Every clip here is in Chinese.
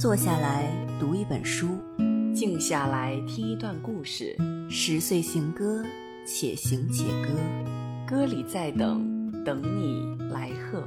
坐下来读一本书，静下来听一段故事。十岁行歌，且行且歌，歌里在等，等你来贺。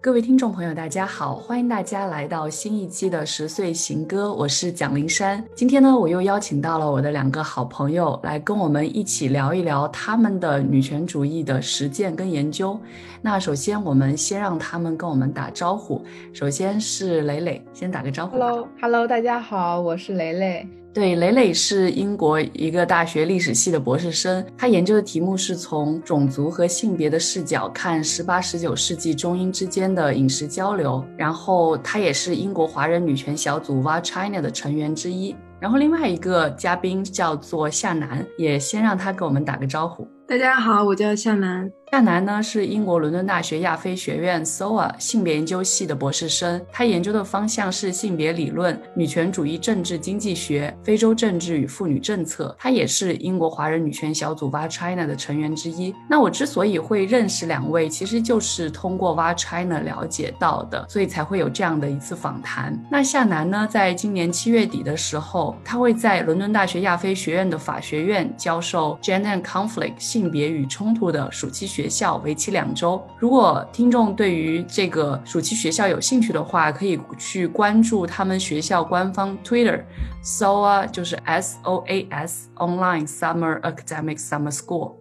各位听众朋友，大家好，欢迎大家来到新一期的十岁行歌，我是蒋灵山。今天呢，我又邀请到了我的两个好朋友来跟我们一起聊一聊他们的女权主义的实践跟研究。那首先，我们先让他们跟我们打招呼。首先是蕾蕾，先打个招呼。Hello，Hello，大家好，我是蕾蕾。对，蕾蕾是英国一个大学历史系的博士生，他研究的题目是从种族和性别的视角看十八、十九世纪中英之间的饮食交流。然后，他也是英国华人女权小组 v a China 的成员之一。然后，另外一个嘉宾叫做夏楠，也先让他给我们打个招呼。大家好，我叫夏楠。夏楠呢是英国伦敦大学亚非学院 SOA 性别研究系的博士生，他研究的方向是性别理论、女权主义政治经济学、非洲政治与妇女政策。他也是英国华人女权小组 VA China 的成员之一。那我之所以会认识两位，其实就是通过 VA China 了解到的，所以才会有这样的一次访谈。那夏楠呢，在今年七月底的时候，他会在伦敦大学亚非学院的法学院教授 Gender and Conflict 性别与冲突的暑期学。学校为期两周。如果听众对于这个暑期学校有兴趣的话，可以去关注他们学校官方 Twitter，SOA 就是 S O A S Online Summer Academic Summer School。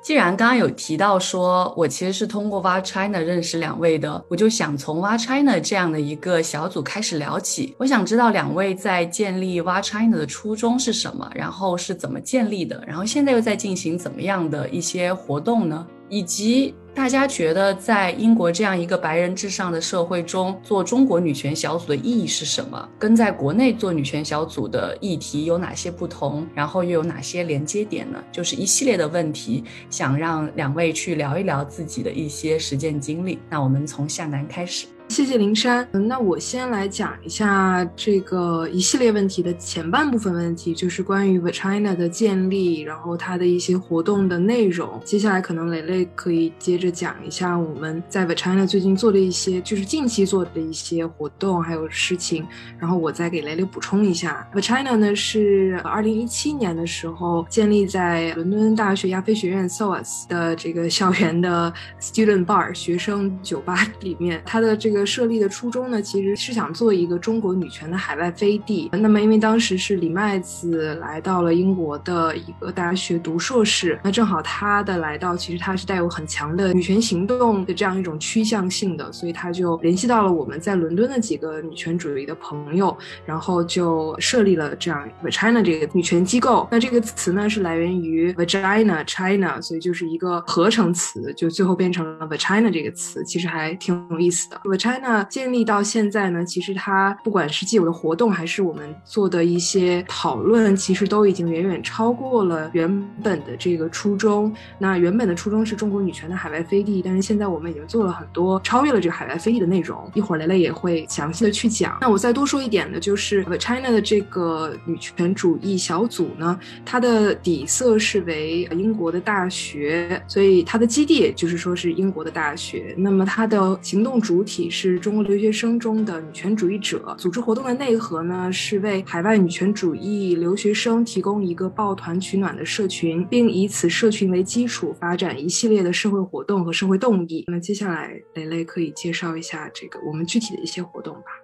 既然刚刚有提到说我其实是通过 VA China 认识两位的，我就想从 VA China 这样的一个小组开始聊起。我想知道两位在建立 VA China 的初衷是什么，然后是怎么建立的，然后现在又在进行怎么样的一些活动呢？以及大家觉得在英国这样一个白人至上的社会中做中国女权小组的意义是什么？跟在国内做女权小组的议题有哪些不同？然后又有哪些连接点呢？就是一系列的问题，想让两位去聊一聊自己的一些实践经历。那我们从向南开始。谢谢灵山。那我先来讲一下这个一系列问题的前半部分问题，就是关于 China 的建立，然后它的一些活动的内容。接下来可能蕾蕾可以接着讲一下我们在 China 最近做的一些，就是近期做的一些活动还有事情。然后我再给蕾蕾补充一下，China 呢是二零一七年的时候建立在伦敦大学亚非学院 SOAS 的这个校园的 Student Bar 学生酒吧里面，它的这个。设立的初衷呢，其实是想做一个中国女权的海外飞地。那么，因为当时是李麦子来到了英国的一个大学读硕士，那正好他的来到，其实他是带有很强的女权行动的这样一种趋向性的，所以他就联系到了我们在伦敦的几个女权主义的朋友，然后就设立了这样 China 这个女权机构。那这个词呢，是来源于 Vagina China，所以就是一个合成词，就最后变成了 China 这个词，其实还挺有意思的。China 建立到现在呢，其实它不管是既有的活动，还是我们做的一些讨论，其实都已经远远超过了原本的这个初衷。那原本的初衷是中国女权的海外飞地，但是现在我们已经做了很多超越了这个海外飞地的内容。一会儿蕾蕾也会详细的去讲。那我再多说一点呢，就是 China 的这个女权主义小组呢，它的底色是为英国的大学，所以它的基地就是说是英国的大学。那么它的行动主体。是中国留学生中的女权主义者，组织活动的内核呢，是为海外女权主义留学生提供一个抱团取暖的社群，并以此社群为基础发展一系列的社会活动和社会动力。那接下来，蕾蕾可以介绍一下这个我们具体的一些活动吧。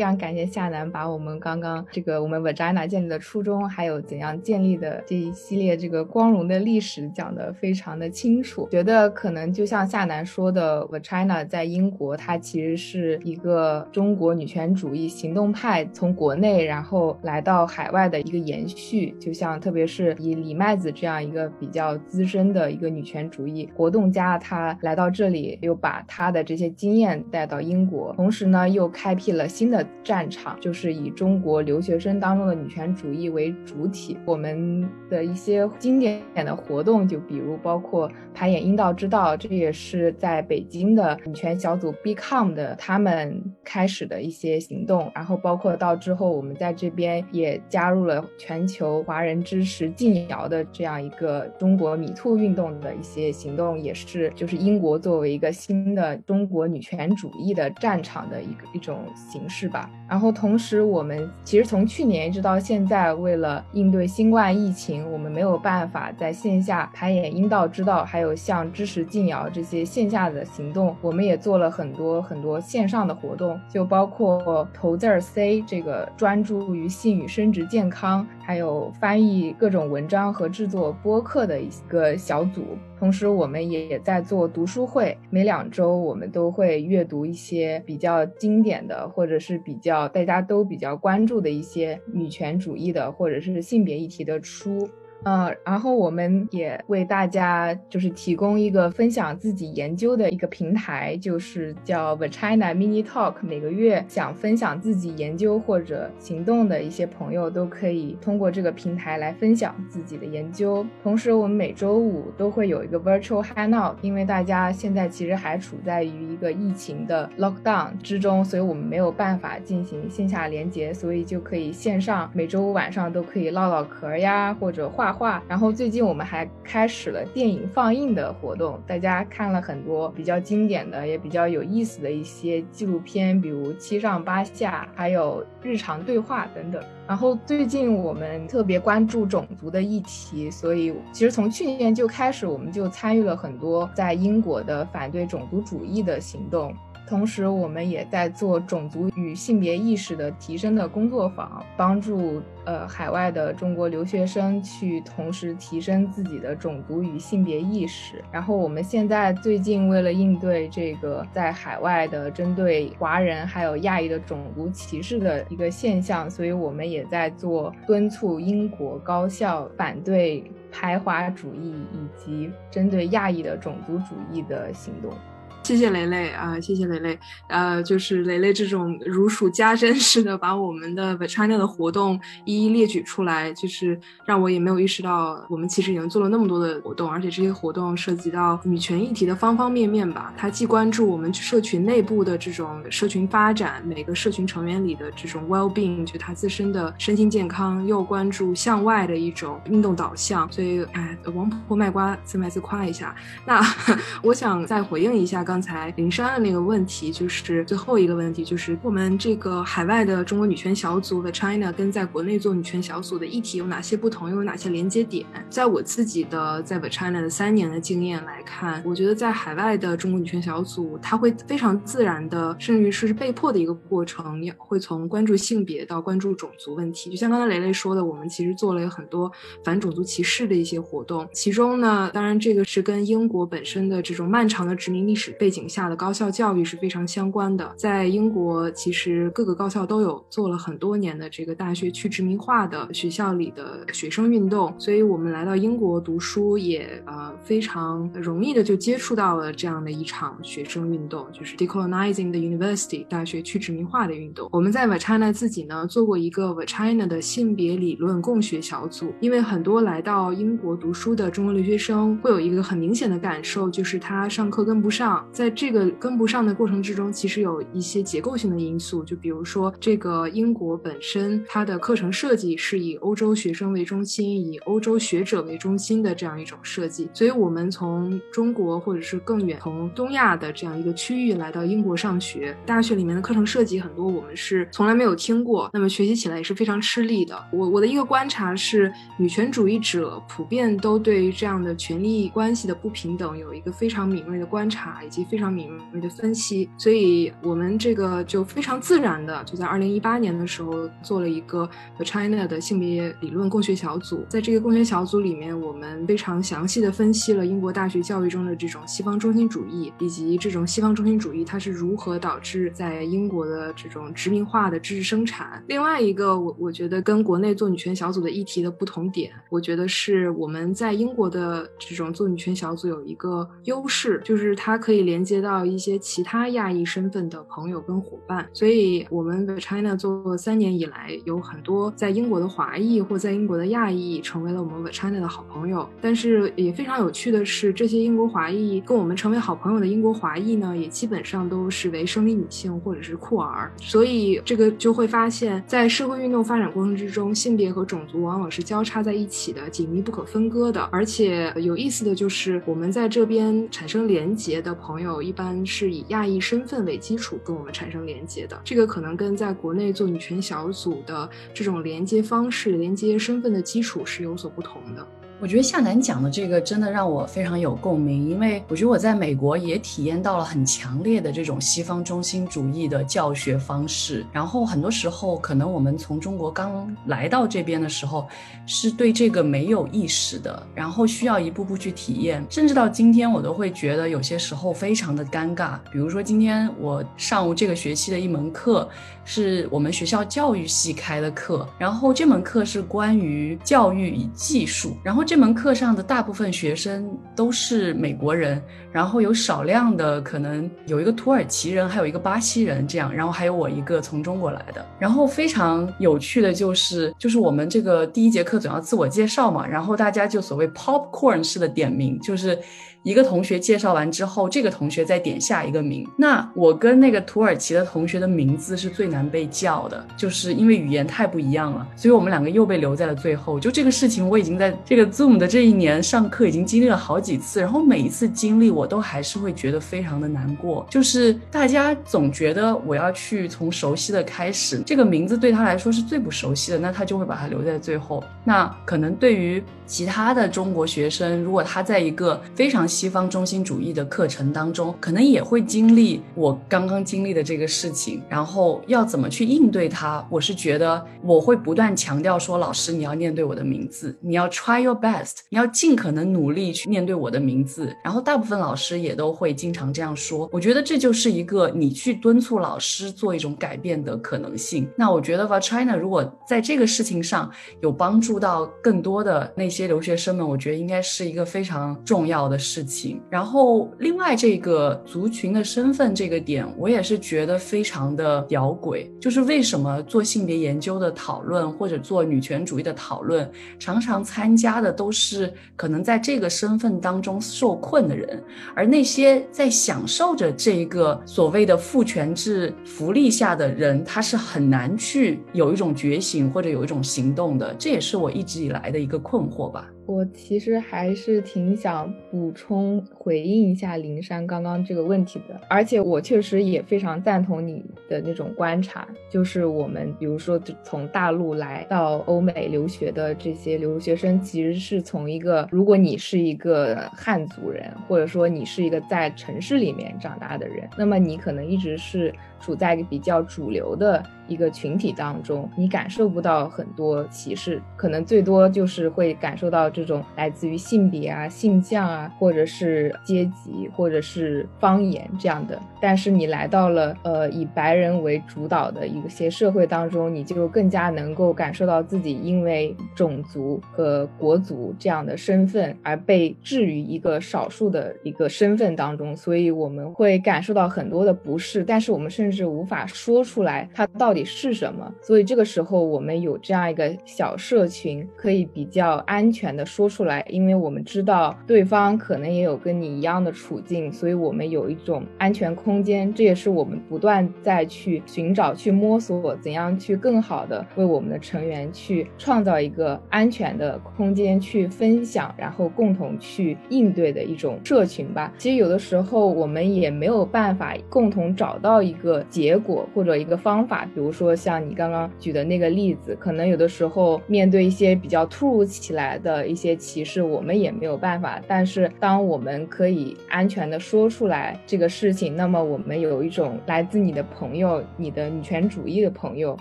非常感谢夏楠把我们刚刚这个我们 Vagina 建立的初衷，还有怎样建立的这一系列这个光荣的历史讲得非常的清楚。觉得可能就像夏楠说的，Vagina 在英国它其实是一个中国女权主义行动派从国内然后来到海外的一个延续。就像特别是以李麦子这样一个比较资深的一个女权主义活动家，她来到这里又把她的这些经验带到英国，同时呢又开辟了新的。战场，就是以中国留学生当中的女权主义为主体。我们的一些经典的活动，就比如包括排演阴道之道，这也是在北京的女权小组 Become 的他们开始的一些行动。然后包括到之后，我们在这边也加入了全球华人支持禁谣的这样一个中国米兔运动的一些行动，也是就是英国作为一个新的中国女权主义的战场的一个一种形式吧。然后同时，我们其实从去年一直到现在，为了应对新冠疫情，我们没有办法在线下排演阴道之道，还有像知识静谣这些线下的行动，我们也做了很多很多线上的活动，就包括投字儿 C 这个专注于性与生殖健康，还有翻译各种文章和制作播客的一个小组。同时，我们也在做读书会，每两周我们都会阅读一些比较经典的，或者是比较大家都比较关注的一些女权主义的，或者是性别议题的书。嗯，然后我们也为大家就是提供一个分享自己研究的一个平台，就是叫 The China Mini Talk。每个月想分享自己研究或者行动的一些朋友，都可以通过这个平台来分享自己的研究。同时，我们每周五都会有一个 Virtual Hangout，因为大家现在其实还处在于一个疫情的 Lockdown 之中，所以我们没有办法进行线下连接，所以就可以线上每周五晚上都可以唠唠嗑呀，或者画。画，然后最近我们还开始了电影放映的活动，大家看了很多比较经典的，也比较有意思的一些纪录片，比如《七上八下》，还有日常对话等等。然后最近我们特别关注种族的议题，所以其实从去年就开始，我们就参与了很多在英国的反对种族主义的行动。同时，我们也在做种族与性别意识的提升的工作坊，帮助呃海外的中国留学生去同时提升自己的种族与性别意识。然后，我们现在最近为了应对这个在海外的针对华人还有亚裔的种族歧视的一个现象，所以我们也在做敦促英国高校反对排华主义以及针对亚裔的种族主义的行动。谢谢雷雷啊，谢谢雷雷，呃，就是雷雷这种如数家珍似的把我们的 v China 的活动一一列举出来，就是让我也没有意识到，我们其实已经做了那么多的活动，而且这些活动涉及到女权议题的方方面面吧。它既关注我们社群内部的这种社群发展，每个社群成员里的这种 well being，就他自身的身心健康，又关注向外的一种运动导向。所以，哎，王婆卖瓜，自卖自夸一下。那 我想再回应一下。刚才林珊的那个问题，就是最后一个问题，就是我们这个海外的中国女权小组的 China 跟在国内做女权小组的议题有哪些不同，又有哪些连接点？在我自己的在 China 的三年的经验来看，我觉得在海外的中国女权小组，它会非常自然的，甚至于是被迫的一个过程，会从关注性别到关注种族问题。就像刚才雷雷说的，我们其实做了有很多反种族歧视的一些活动，其中呢，当然这个是跟英国本身的这种漫长的殖民历史。背景下的高校教育是非常相关的。在英国，其实各个高校都有做了很多年的这个大学去殖民化的学校里的学生运动，所以我们来到英国读书也呃非常容易的就接触到了这样的一场学生运动，就是 decolonizing the university 大学去殖民化的运动。我们在 Vachina 自己呢做过一个 Vachina 的性别理论共学小组，因为很多来到英国读书的中国留学生会有一个很明显的感受，就是他上课跟不上。在这个跟不上的过程之中，其实有一些结构性的因素，就比如说这个英国本身它的课程设计是以欧洲学生为中心，以欧洲学者为中心的这样一种设计，所以我们从中国或者是更远从东亚的这样一个区域来到英国上学，大学里面的课程设计很多我们是从来没有听过，那么学习起来也是非常吃力的。我我的一个观察是，女权主义者普遍都对于这样的权力关系的不平等有一个非常敏锐的观察以及。非常敏锐的分析，所以我们这个就非常自然的就在二零一八年的时候做了一个 China 的性别理论共学小组。在这个共学小组里面，我们非常详细的分析了英国大学教育中的这种西方中心主义，以及这种西方中心主义它是如何导致在英国的这种殖民化的知识生产。另外一个，我我觉得跟国内做女权小组的议题的不同点，我觉得是我们在英国的这种做女权小组有一个优势，就是它可以。连接到一些其他亚裔身份的朋友跟伙伴。所以，我们 The China 做三年以来，有很多在英国的华裔或在英国的亚裔成为了我们 The China 的好朋友。但是也非常有趣的是，这些英国华裔跟我们成为好朋友的英国华裔呢，也基本上都是为生理女性或者是酷儿。所以，这个就会发现，在社会运动发展过程之中，性别和种族往往是交叉在一起的，紧密不可分割的。而且有意思的就是，我们在这边产生连结的朋友，朋友一般是以亚裔身份为基础跟我们产生连接的。这个可能跟在国内做女权小组的这种连接方式、连接身份的基础是有所不同的。我觉得夏楠讲的这个真的让我非常有共鸣，因为我觉得我在美国也体验到了很强烈的这种西方中心主义的教学方式。然后很多时候，可能我们从中国刚来到这边的时候，是对这个没有意识的，然后需要一步步去体验。甚至到今天，我都会觉得有些时候非常的尴尬。比如说今天我上午这个学期的一门课，是我们学校教育系开的课，然后这门课是关于教育与技术，然后。这门课上的大部分学生都是美国人，然后有少量的可能有一个土耳其人，还有一个巴西人，这样，然后还有我一个从中国来的。然后非常有趣的就是，就是我们这个第一节课总要自我介绍嘛，然后大家就所谓 popcorn 式的点名，就是。一个同学介绍完之后，这个同学再点下一个名。那我跟那个土耳其的同学的名字是最难被叫的，就是因为语言太不一样了，所以我们两个又被留在了最后。就这个事情，我已经在这个 Zoom 的这一年上课已经经历了好几次，然后每一次经历我都还是会觉得非常的难过。就是大家总觉得我要去从熟悉的开始，这个名字对他来说是最不熟悉的，那他就会把它留在最后。那可能对于其他的中国学生，如果他在一个非常西方中心主义的课程当中，可能也会经历我刚刚经历的这个事情，然后要怎么去应对它？我是觉得我会不断强调说，老师你要念对我的名字，你要 try your best，你要尽可能努力去念对我的名字。然后大部分老师也都会经常这样说。我觉得这就是一个你去敦促老师做一种改变的可能性。那我觉得吧，China 如果在这个事情上有帮助到更多的那些留学生们，我觉得应该是一个非常重要的事。事情，然后另外这个族群的身份这个点，我也是觉得非常的吊诡。就是为什么做性别研究的讨论或者做女权主义的讨论，常常参加的都是可能在这个身份当中受困的人，而那些在享受着这个所谓的父权制福利下的人，他是很难去有一种觉醒或者有一种行动的。这也是我一直以来的一个困惑吧。我其实还是挺想补充回应一下灵山刚刚这个问题的，而且我确实也非常赞同你的那种观察，就是我们比如说从大陆来到欧美留学的这些留学生，其实是从一个如果你是一个汉族人，或者说你是一个在城市里面长大的人，那么你可能一直是。处在一个比较主流的一个群体当中，你感受不到很多歧视，可能最多就是会感受到这种来自于性别啊、性向啊，或者是阶级，或者是方言这样的。但是你来到了呃以白人为主导的一些社会当中，你就更加能够感受到自己因为种族和国族这样的身份而被置于一个少数的一个身份当中，所以我们会感受到很多的不适。但是我们甚就是无法说出来它到底是什么，所以这个时候我们有这样一个小社群，可以比较安全的说出来，因为我们知道对方可能也有跟你一样的处境，所以我们有一种安全空间。这也是我们不断在去寻找、去摸索怎样去更好的为我们的成员去创造一个安全的空间，去分享，然后共同去应对的一种社群吧。其实有的时候我们也没有办法共同找到一个。结果或者一个方法，比如说像你刚刚举的那个例子，可能有的时候面对一些比较突如其来的一些歧视，我们也没有办法。但是当我们可以安全的说出来这个事情，那么我们有一种来自你的朋友、你的女权主义的朋友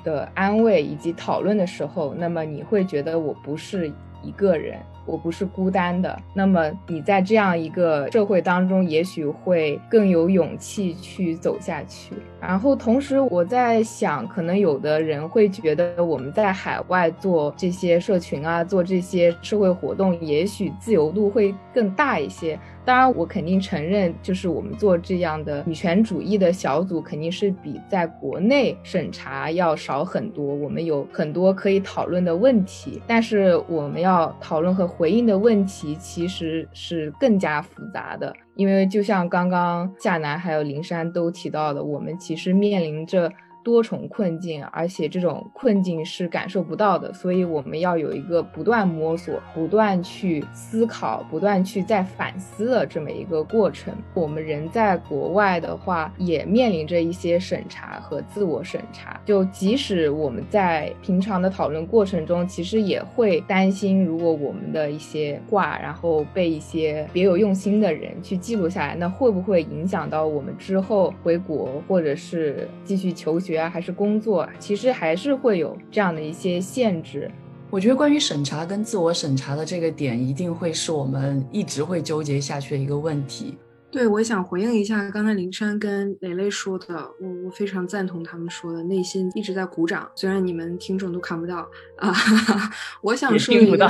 的安慰以及讨论的时候，那么你会觉得我不是一个人。我不是孤单的。那么你在这样一个社会当中，也许会更有勇气去走下去。然后同时我在想，可能有的人会觉得我们在海外做这些社群啊，做这些社会活动，也许自由度会更大一些。当然，我肯定承认，就是我们做这样的女权主义的小组，肯定是比在国内审查要少很多。我们有很多可以讨论的问题，但是我们要讨论和回应的问题其实是更加复杂的。因为就像刚刚夏楠还有林珊都提到的，我们其实面临着。多重困境，而且这种困境是感受不到的，所以我们要有一个不断摸索、不断去思考、不断去再反思的这么一个过程。我们人在国外的话，也面临着一些审查和自我审查。就即使我们在平常的讨论过程中，其实也会担心，如果我们的一些话，然后被一些别有用心的人去记录下来，那会不会影响到我们之后回国或者是继续求学？还是工作，其实还是会有这样的一些限制。我觉得关于审查跟自我审查的这个点，一定会是我们一直会纠结下去的一个问题。对，我想回应一下刚才林珊跟蕾蕾说的，我我非常赞同他们说的，内心一直在鼓掌，虽然你们听众都看不到 啊。我想说的一个，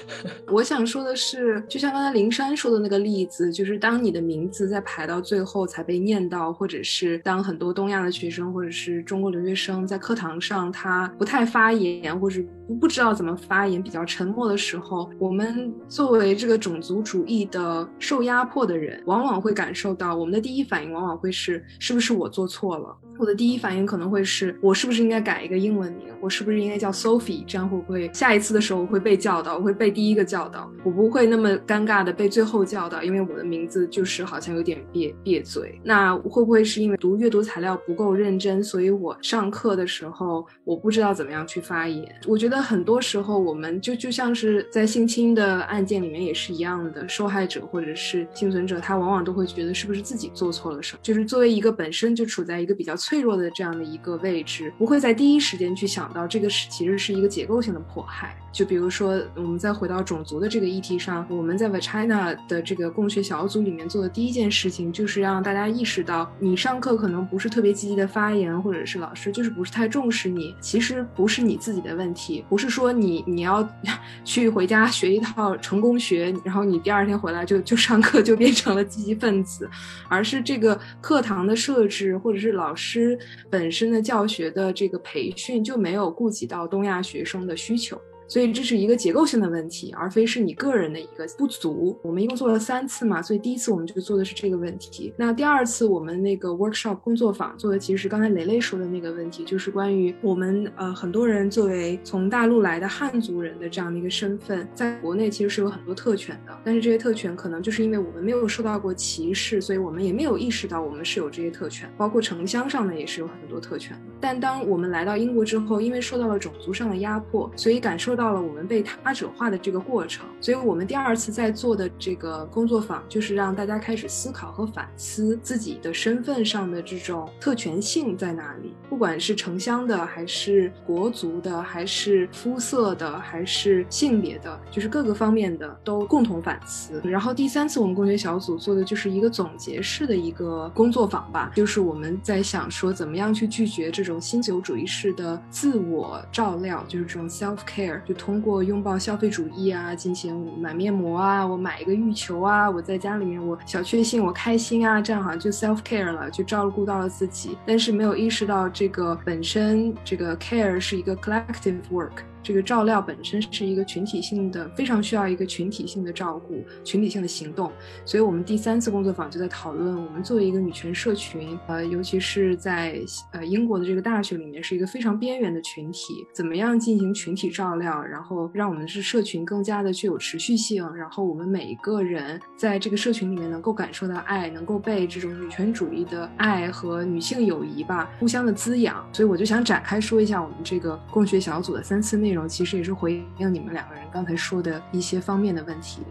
我想说的是，就像刚才林珊说的那个例子，就是当你的名字在排到最后才被念到，或者是当很多东亚的学生或者是中国留学生在课堂上他不太发言，或者不不知道怎么发言，比较沉默的时候，我们作为这个种族主义的受压迫的人，往往。会感受到我们的第一反应往往会是是不是我做错了？我的第一反应可能会是我是不是应该改一个英文名？我是不是应该叫 Sophie？这样会不会下一次的时候我会被叫到？我会被第一个叫到，我不会那么尴尬的被最后叫到，因为我的名字就是好像有点别别嘴。那会不会是因为读阅读材料不够认真，所以我上课的时候我不知道怎么样去发言？我觉得很多时候我们就就像是在性侵的案件里面也是一样的，受害者或者是幸存者，他往往都会觉得是不是自己做错了什么？就是作为一个本身就处在一个比较。脆弱的这样的一个位置，不会在第一时间去想到这个是其实是一个结构性的迫害。就比如说，我们再回到种族的这个议题上，我们在 v China 的这个共学小组里面做的第一件事情，就是让大家意识到，你上课可能不是特别积极的发言，或者是老师就是不是太重视你，其实不是你自己的问题，不是说你你要 去回家学一套成功学，然后你第二天回来就就上课就变成了积极分子，而是这个课堂的设置，或者是老师本身的教学的这个培训就没有顾及到东亚学生的需求。所以这是一个结构性的问题，而非是你个人的一个不足。我们一共做了三次嘛，所以第一次我们就做的是这个问题。那第二次我们那个 workshop 工作坊做的其实是刚才雷雷说的那个问题，就是关于我们呃很多人作为从大陆来的汉族人的这样的一个身份，在国内其实是有很多特权的，但是这些特权可能就是因为我们没有受到过歧视，所以我们也没有意识到我们是有这些特权，包括城乡上呢也是有很多特权。但当我们来到英国之后，因为受到了种族上的压迫，所以感受。到了我们被他者化的这个过程，所以我们第二次在做的这个工作坊，就是让大家开始思考和反思自己的身份上的这种特权性在哪里，不管是城乡的，还是国族的，还是肤色的，还是性别的，就是各个方面的都共同反思。然后第三次我们工学小组做的就是一个总结式的一个工作坊吧，就是我们在想说怎么样去拒绝这种新自由主义式的自我照料，就是这种 self care。就通过拥抱消费主义啊，进行买面膜啊，我买一个浴球啊，我在家里面我小确幸，我开心啊，这样好像就 self care 了，就照顾到了自己，但是没有意识到这个本身这个 care 是一个 collective work。这个照料本身是一个群体性的，非常需要一个群体性的照顾、群体性的行动。所以，我们第三次工作坊就在讨论，我们作为一个女权社群，呃，尤其是在呃英国的这个大学里面，是一个非常边缘的群体，怎么样进行群体照料，然后让我们是社群更加的具有持续性，然后我们每一个人在这个社群里面能够感受到爱，能够被这种女权主义的爱和女性友谊吧互相的滋养。所以，我就想展开说一下我们这个共学小组的三次内容。其实也是回应你们两个人刚才说的一些方面的问题。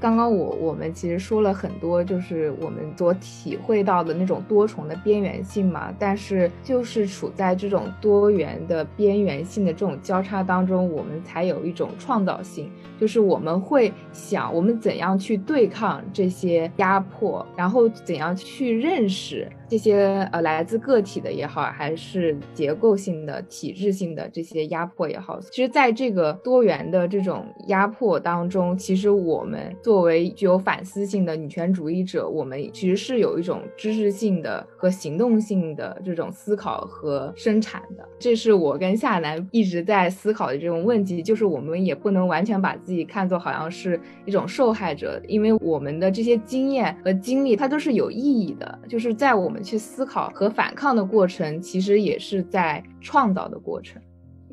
刚刚我我们其实说了很多，就是我们所体会到的那种多重的边缘性嘛。但是就是处在这种多元的边缘性的这种交叉当中，我们才有一种创造性。就是我们会想，我们怎样去对抗这些压迫，然后怎样去认识。这些呃来自个体的也好，还是结构性的、体制性的这些压迫也好，其实在这个多元的这种压迫当中，其实我们作为具有反思性的女权主义者，我们其实是有一种知识性的和行动性的这种思考和生产的。这是我跟夏楠一直在思考的这种问题，就是我们也不能完全把自己看作好像是一种受害者，因为我们的这些经验和经历它都是有意义的，就是在我们。去思考和反抗的过程，其实也是在创造的过程。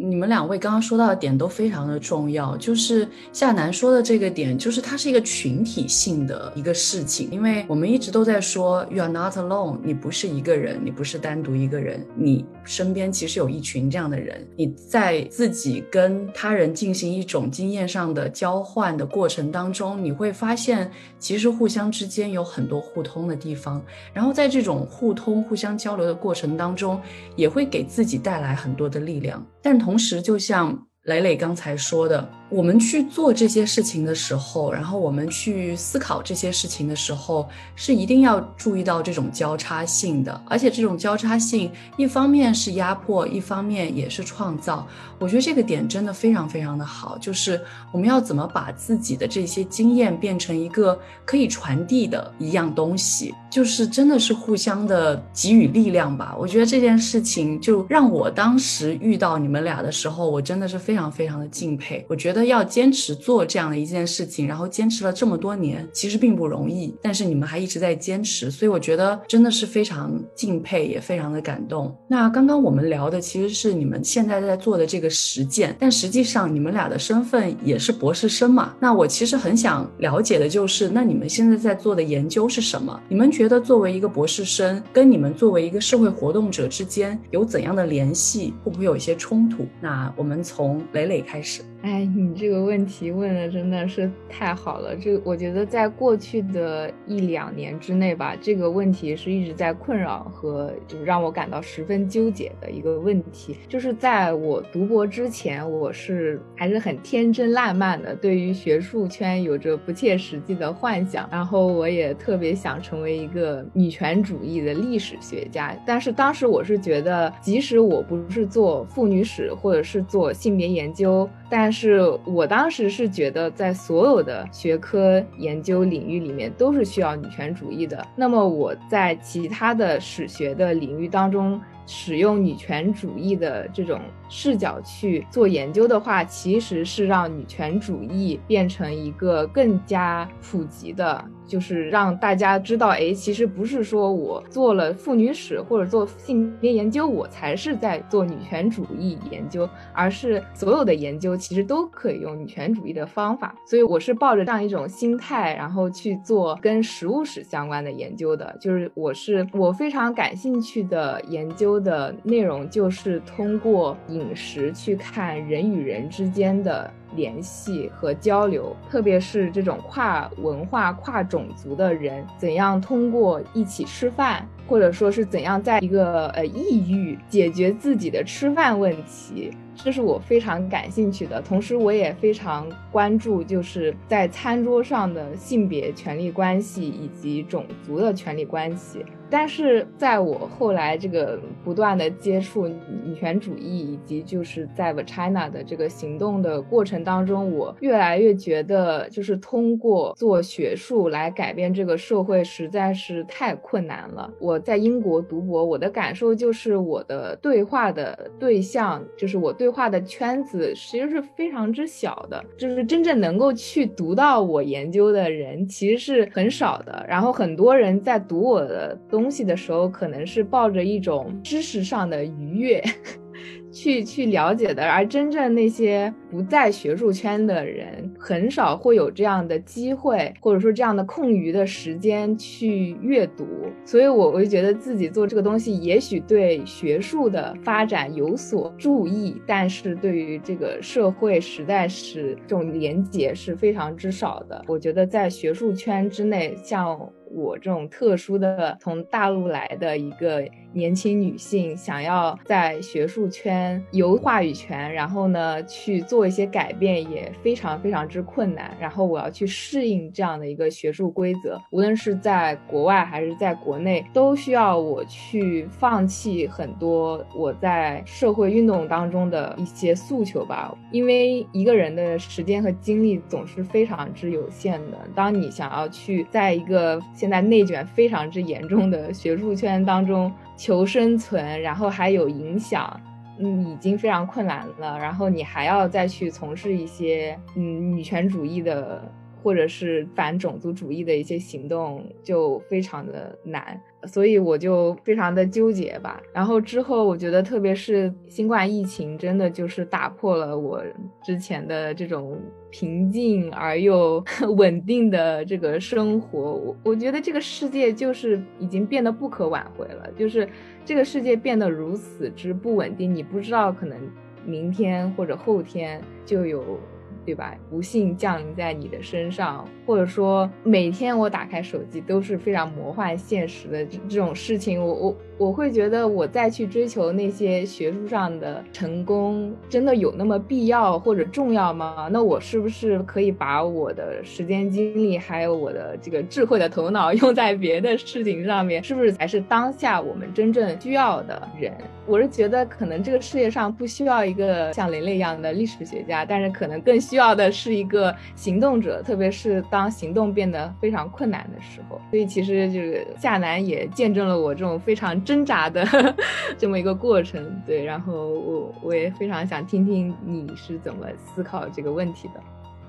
你们两位刚刚说到的点都非常的重要，就是夏楠说的这个点，就是它是一个群体性的一个事情，因为我们一直都在说 you are not alone，你不是一个人，你不是单独一个人，你身边其实有一群这样的人，你在自己跟他人进行一种经验上的交换的过程当中，你会发现其实互相之间有很多互通的地方，然后在这种互通、互相交流的过程当中，也会给自己带来很多的力量，但同。同时，就像磊磊刚才说的。我们去做这些事情的时候，然后我们去思考这些事情的时候，是一定要注意到这种交叉性的。而且这种交叉性，一方面是压迫，一方面也是创造。我觉得这个点真的非常非常的好，就是我们要怎么把自己的这些经验变成一个可以传递的一样东西，就是真的是互相的给予力量吧。我觉得这件事情就让我当时遇到你们俩的时候，我真的是非常非常的敬佩。我觉得。要坚持做这样的一件事情，然后坚持了这么多年，其实并不容易。但是你们还一直在坚持，所以我觉得真的是非常敬佩，也非常的感动。那刚刚我们聊的其实是你们现在在做的这个实践，但实际上你们俩的身份也是博士生嘛。那我其实很想了解的就是，那你们现在在做的研究是什么？你们觉得作为一个博士生，跟你们作为一个社会活动者之间有怎样的联系？会不会有一些冲突？那我们从磊磊开始。哎，你这个问题问的真的是太好了。这我觉得在过去的一两年之内吧，这个问题是一直在困扰和就让我感到十分纠结的一个问题。就是在我读博之前，我是还是很天真烂漫的，对于学术圈有着不切实际的幻想。然后我也特别想成为一个女权主义的历史学家。但是当时我是觉得，即使我不是做妇女史或者是做性别研究。但是我当时是觉得，在所有的学科研究领域里面，都是需要女权主义的。那么我在其他的史学的领域当中，使用女权主义的这种视角去做研究的话，其实是让女权主义变成一个更加普及的。就是让大家知道，哎，其实不是说我做了妇女史或者做性别研究，我才是在做女权主义研究，而是所有的研究其实都可以用女权主义的方法。所以我是抱着这样一种心态，然后去做跟食物史相关的研究的。就是我是我非常感兴趣的研究的内容，就是通过饮食去看人与人之间的。联系和交流，特别是这种跨文化、跨种族的人，怎样通过一起吃饭，或者说是怎样在一个呃异域解决自己的吃饭问题。这是我非常感兴趣的，同时我也非常关注，就是在餐桌上的性别权利关系以及种族的权利关系。但是在我后来这个不断的接触女权主义以及就是在 China 的这个行动的过程当中，我越来越觉得，就是通过做学术来改变这个社会实在是太困难了。我在英国读博，我的感受就是我的对话的对象，就是我对。话的圈子其实是非常之小的，就是真正能够去读到我研究的人其实是很少的。然后很多人在读我的东西的时候，可能是抱着一种知识上的愉悦。去去了解的，而真正那些不在学术圈的人，很少会有这样的机会，或者说这样的空余的时间去阅读。所以，我我就觉得自己做这个东西，也许对学术的发展有所注意，但是对于这个社会时代史这种连结是非常之少的。我觉得在学术圈之内，像。我这种特殊的从大陆来的一个年轻女性，想要在学术圈有话语权，然后呢去做一些改变，也非常非常之困难。然后我要去适应这样的一个学术规则，无论是在国外还是在国内，都需要我去放弃很多我在社会运动当中的一些诉求吧。因为一个人的时间和精力总是非常之有限的，当你想要去在一个现在内卷非常之严重的学术圈当中求生存，然后还有影响，嗯，已经非常困难了。然后你还要再去从事一些嗯女权主义的或者是反种族主义的一些行动，就非常的难。所以我就非常的纠结吧。然后之后，我觉得特别是新冠疫情，真的就是打破了我之前的这种平静而又 稳定的这个生活。我我觉得这个世界就是已经变得不可挽回了，就是这个世界变得如此之不稳定，你不知道可能明天或者后天就有。对吧？不幸降临在你的身上，或者说每天我打开手机都是非常魔幻现实的这种事情，我我。我会觉得，我再去追求那些学术上的成功，真的有那么必要或者重要吗？那我是不是可以把我的时间精力，还有我的这个智慧的头脑 用在别的事情上面？是不是才是当下我们真正需要的人？我是觉得，可能这个世界上不需要一个像雷雷一样的历史学家，但是可能更需要的是一个行动者，特别是当行动变得非常困难的时候。所以，其实就是夏楠也见证了我这种非常。挣扎的 这么一个过程，对，然后我我也非常想听听你是怎么思考这个问题的。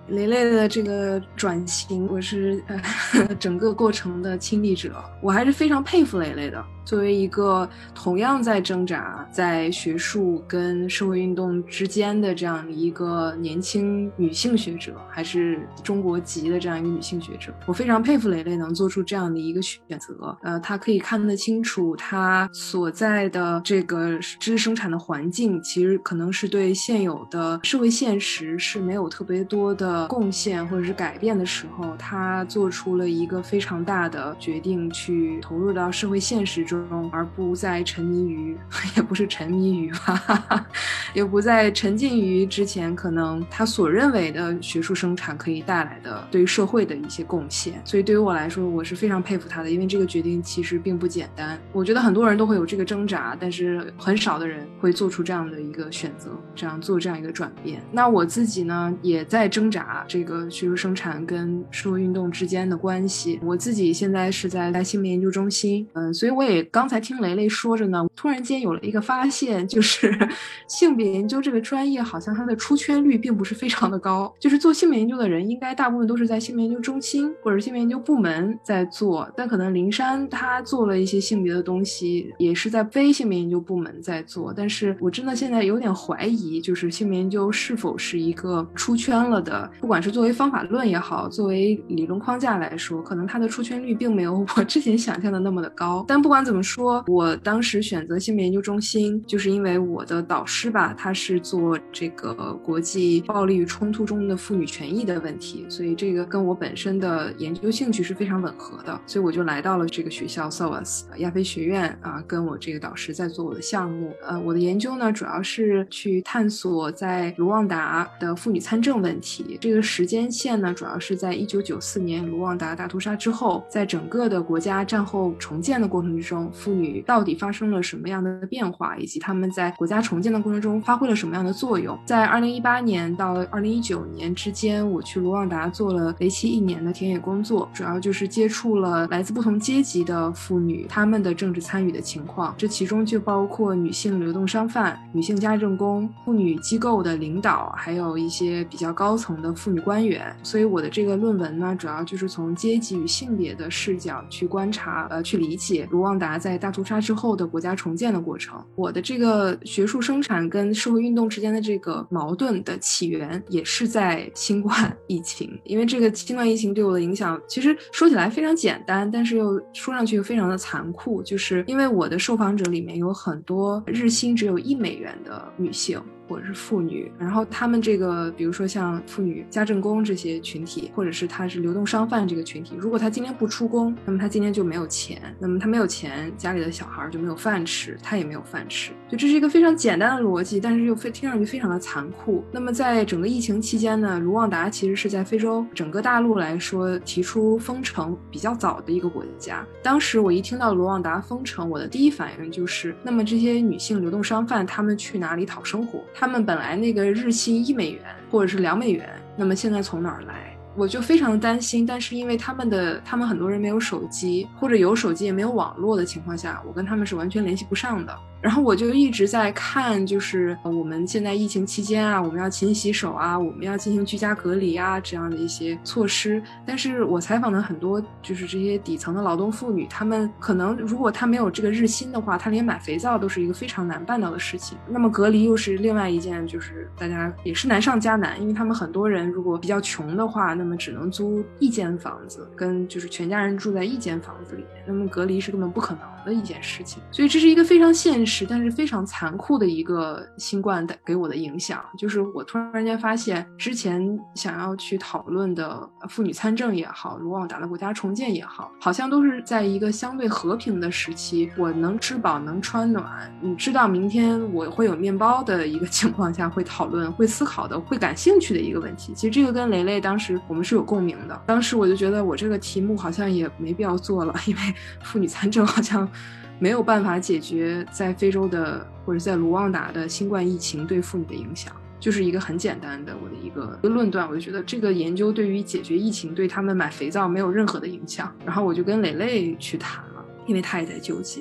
雷雷的这个转型，我是呃 整个过程的亲历者，我还是非常佩服雷雷的。作为一个同样在挣扎在学术跟社会运动之间的这样一个年轻女性学者，还是中国籍的这样一个女性学者，我非常佩服蕾蕾能做出这样的一个选择。呃，她可以看得清楚她所在的这个知识生产的环境，其实可能是对现有的社会现实是没有特别多的的贡献或者是改变的时候，他做出了一个非常大的决定，去投入到社会现实中。而不再沉迷于，也不是沉迷于吧，也不再沉浸于之前可能他所认为的学术生产可以带来的对于社会的一些贡献。所以对于我来说，我是非常佩服他的，因为这个决定其实并不简单。我觉得很多人都会有这个挣扎，但是很少的人会做出这样的一个选择，这样做这样一个转变。那我自己呢，也在挣扎这个学术生产跟社会运动之间的关系。我自己现在是在在性别研究中心，嗯，所以我也。刚才听雷雷说着呢，突然间有了一个发现，就是 性别研究这个专业好像它的出圈率并不是非常的高。就是做性别研究的人，应该大部分都是在性别研究中心或者性别研究部门在做，但可能灵山他做了一些性别的东西，也是在非性别研究部门在做。但是我真的现在有点怀疑，就是性别研究是否是一个出圈了的，不管是作为方法论也好，作为理论框架来说，可能它的出圈率并没有我 之前想象的那么的高。但不管怎么。说，我当时选择性别研究中心，就是因为我的导师吧，他是做这个国际暴力与冲突中的妇女权益的问题，所以这个跟我本身的研究兴趣是非常吻合的，所以我就来到了这个学校 SOAS 亚非学院啊，跟我这个导师在做我的项目。呃，我的研究呢，主要是去探索在卢旺达的妇女参政问题。这个时间线呢，主要是在一九九四年卢旺达大屠杀之后，在整个的国家战后重建的过程之中。妇女到底发生了什么样的变化，以及他们在国家重建的过程中发挥了什么样的作用？在二零一八年到二零一九年之间，我去卢旺达做了为期一年的田野工作，主要就是接触了来自不同阶级的妇女，她们的政治参与的情况。这其中就包括女性流动商贩、女性家政工、妇女机构的领导，还有一些比较高层的妇女官员。所以我的这个论文呢，主要就是从阶级与性别的视角去观察，呃，去理解卢旺达在大屠杀之后的国家重建的过程。我的这个学术生产跟社会运动之间的这个矛盾的起源，也是在新冠疫情。因为这个新冠疫情对我的影响，其实说起来非常简单，但是又说上去又非常的残酷，就是因为我的受访者里面有很多日薪只有一美元的女性。或者是妇女，然后他们这个，比如说像妇女家政工这些群体，或者是他是流动商贩这个群体，如果他今天不出工，那么他今天就没有钱，那么他没有钱，家里的小孩就没有饭吃，他也没有饭吃，就这是一个非常简单的逻辑，但是又非听上去非常的残酷。那么在整个疫情期间呢，卢旺达其实是在非洲整个大陆来说提出封城比较早的一个国家。当时我一听到卢旺达封城，我的第一反应就是，那么这些女性流动商贩他们去哪里讨生活？他们本来那个日薪一美元或者是两美元，那么现在从哪儿来？我就非常的担心。但是因为他们的他们很多人没有手机，或者有手机也没有网络的情况下，我跟他们是完全联系不上的。然后我就一直在看，就是我们现在疫情期间啊，我们要勤洗手啊，我们要进行居家隔离啊，这样的一些措施。但是我采访的很多就是这些底层的劳动妇女，她们可能如果她没有这个日薪的话，她连买肥皂都是一个非常难办到的事情。那么隔离又是另外一件，就是大家也是难上加难，因为他们很多人如果比较穷的话，那么只能租一间房子，跟就是全家人住在一间房子里面，那么隔离是根本不可能的一件事情。所以这是一个非常现实。是，但是非常残酷的一个新冠带给我的影响，就是我突然间发现，之前想要去讨论的妇女参政也好，卢旺达的国家重建也好，好像都是在一个相对和平的时期，我能吃饱，能穿暖，你知道明天我会有面包的一个 情况下，会讨论、会思考的、会感兴趣的一个问题。其实这个跟雷雷当时我们是有共鸣的，当时我就觉得我这个题目好像也没必要做了，因为妇女参政好像。没有办法解决在非洲的或者在卢旺达的新冠疫情对妇女的影响，就是一个很简单的我的一个论断。我就觉得这个研究对于解决疫情对他们买肥皂没有任何的影响。然后我就跟蕾蕾去谈了，因为她也在纠结。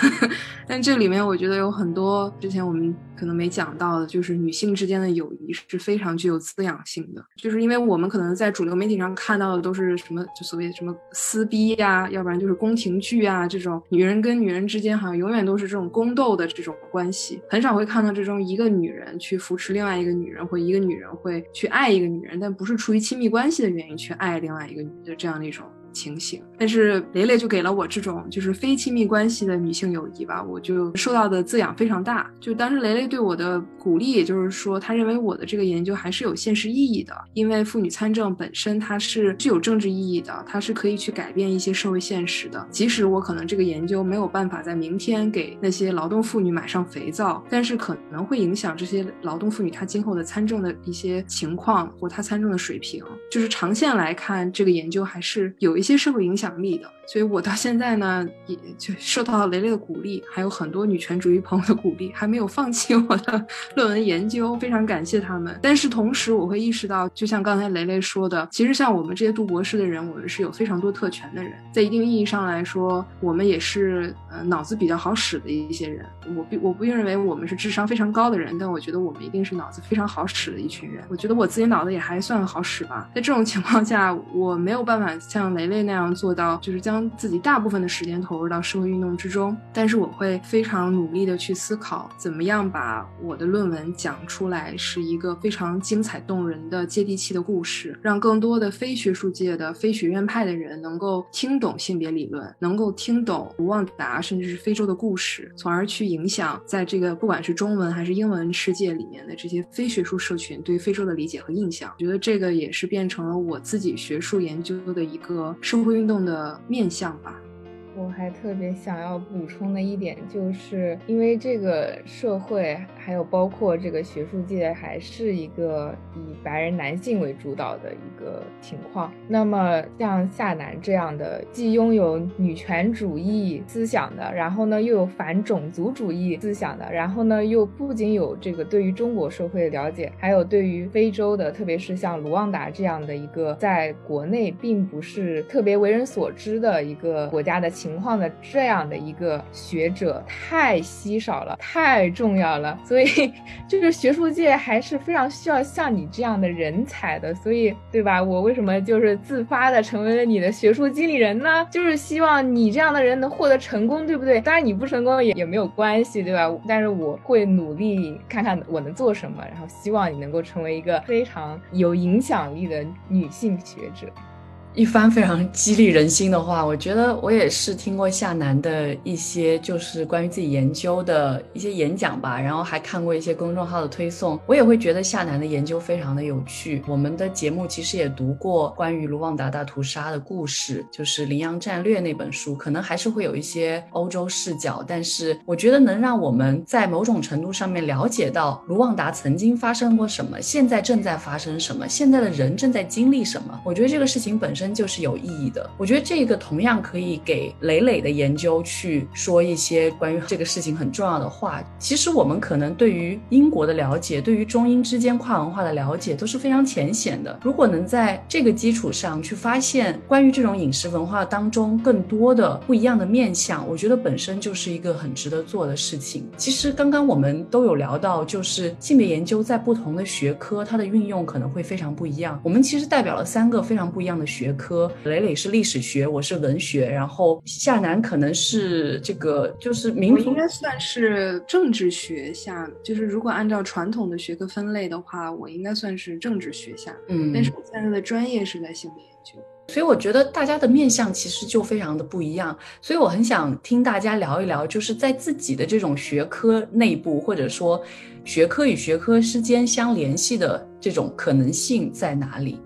但这里面我觉得有很多之前我们可能没讲到的，就是女性之间的友谊是非常具有滋养性的。就是因为我们可能在主流媒体上看到的都是什么，就所谓什么撕逼呀，要不然就是宫廷剧啊，这种女人跟女人之间好像永远都是这种宫斗的这种关系，很少会看到这种一个女人去扶持另外一个女人，或一个女人会去爱一个女人，但不是出于亲密关系的原因去爱另外一个女的这样的一种。情形，但是雷雷就给了我这种就是非亲密关系的女性友谊吧，我就受到的滋养非常大。就当时雷雷对我的鼓励，也就是说，他认为我的这个研究还是有现实意义的，因为妇女参政本身它是具有政治意义的，它是可以去改变一些社会现实的。即使我可能这个研究没有办法在明天给那些劳动妇女买上肥皂，但是可能会影响这些劳动妇女她今后的参政的一些情况或她参政的水平。就是长线来看，这个研究还是有一。些社会影响力的。所以，我到现在呢，也就受到了雷雷的鼓励，还有很多女权主义朋友的鼓励，还没有放弃我的 论文研究，非常感谢他们。但是同时，我会意识到，就像刚才雷雷说的，其实像我们这些读博士的人，我们是有非常多特权的人，在一定意义上来说，我们也是呃脑子比较好使的一些人。我并我不认为我们是智商非常高的人，但我觉得我们一定是脑子非常好使的一群人。我觉得我自己脑子也还算好使吧。在这种情况下，我没有办法像雷雷那样做到，就是将将自己大部分的时间投入到社会运动之中，但是我会非常努力的去思考，怎么样把我的论文讲出来，是一个非常精彩动人的接地气的故事，让更多的非学术界的非学院派的人能够听懂性别理论，能够听懂卢旺达甚至是非洲的故事，从而去影响在这个不管是中文还是英文世界里面的这些非学术社群对非洲的理解和印象。我觉得这个也是变成了我自己学术研究的一个社会运动的面。印象吧。我还特别想要补充的一点，就是因为这个社会，还有包括这个学术界，还是一个以白人男性为主导的一个情况。那么像夏楠这样的，既拥有女权主义思想的，然后呢又有反种族主义思想的，然后呢又不仅有这个对于中国社会的了解，还有对于非洲的，特别是像卢旺达这样的一个在国内并不是特别为人所知的一个国家的情。情况的这样的一个学者太稀少了，太重要了。所以，就是学术界还是非常需要像你这样的人才的。所以，对吧？我为什么就是自发的成为了你的学术经理人呢？就是希望你这样的人能获得成功，对不对？当然你不成功也也没有关系，对吧？但是我会努力看看我能做什么，然后希望你能够成为一个非常有影响力的女性学者。一番非常激励人心的话，我觉得我也是听过夏楠的一些就是关于自己研究的一些演讲吧，然后还看过一些公众号的推送，我也会觉得夏楠的研究非常的有趣。我们的节目其实也读过关于卢旺达大屠杀的故事，就是《羚羊战略》那本书，可能还是会有一些欧洲视角，但是我觉得能让我们在某种程度上面了解到卢旺达曾经发生过什么，现在正在发生什么，现在的人正在经历什么。我觉得这个事情本身。就是有意义的。我觉得这个同样可以给磊磊的研究去说一些关于这个事情很重要的话。其实我们可能对于英国的了解，对于中英之间跨文化的了解都是非常浅显的。如果能在这个基础上去发现关于这种饮食文化当中更多的不一样的面相，我觉得本身就是一个很值得做的事情。其实刚刚我们都有聊到，就是性别研究在不同的学科它的运用可能会非常不一样。我们其实代表了三个非常不一样的学。科磊磊是历史学，我是文学，然后夏楠可能是这个就是民族，应该算是政治学下，就是如果按照传统的学科分类的话，我应该算是政治学下，嗯，但是我现在的专业是在性别研究，所以我觉得大家的面相其实就非常的不一样，所以我很想听大家聊一聊，就是在自己的这种学科内部，或者说学科与学科之间相联系的这种可能性在哪里。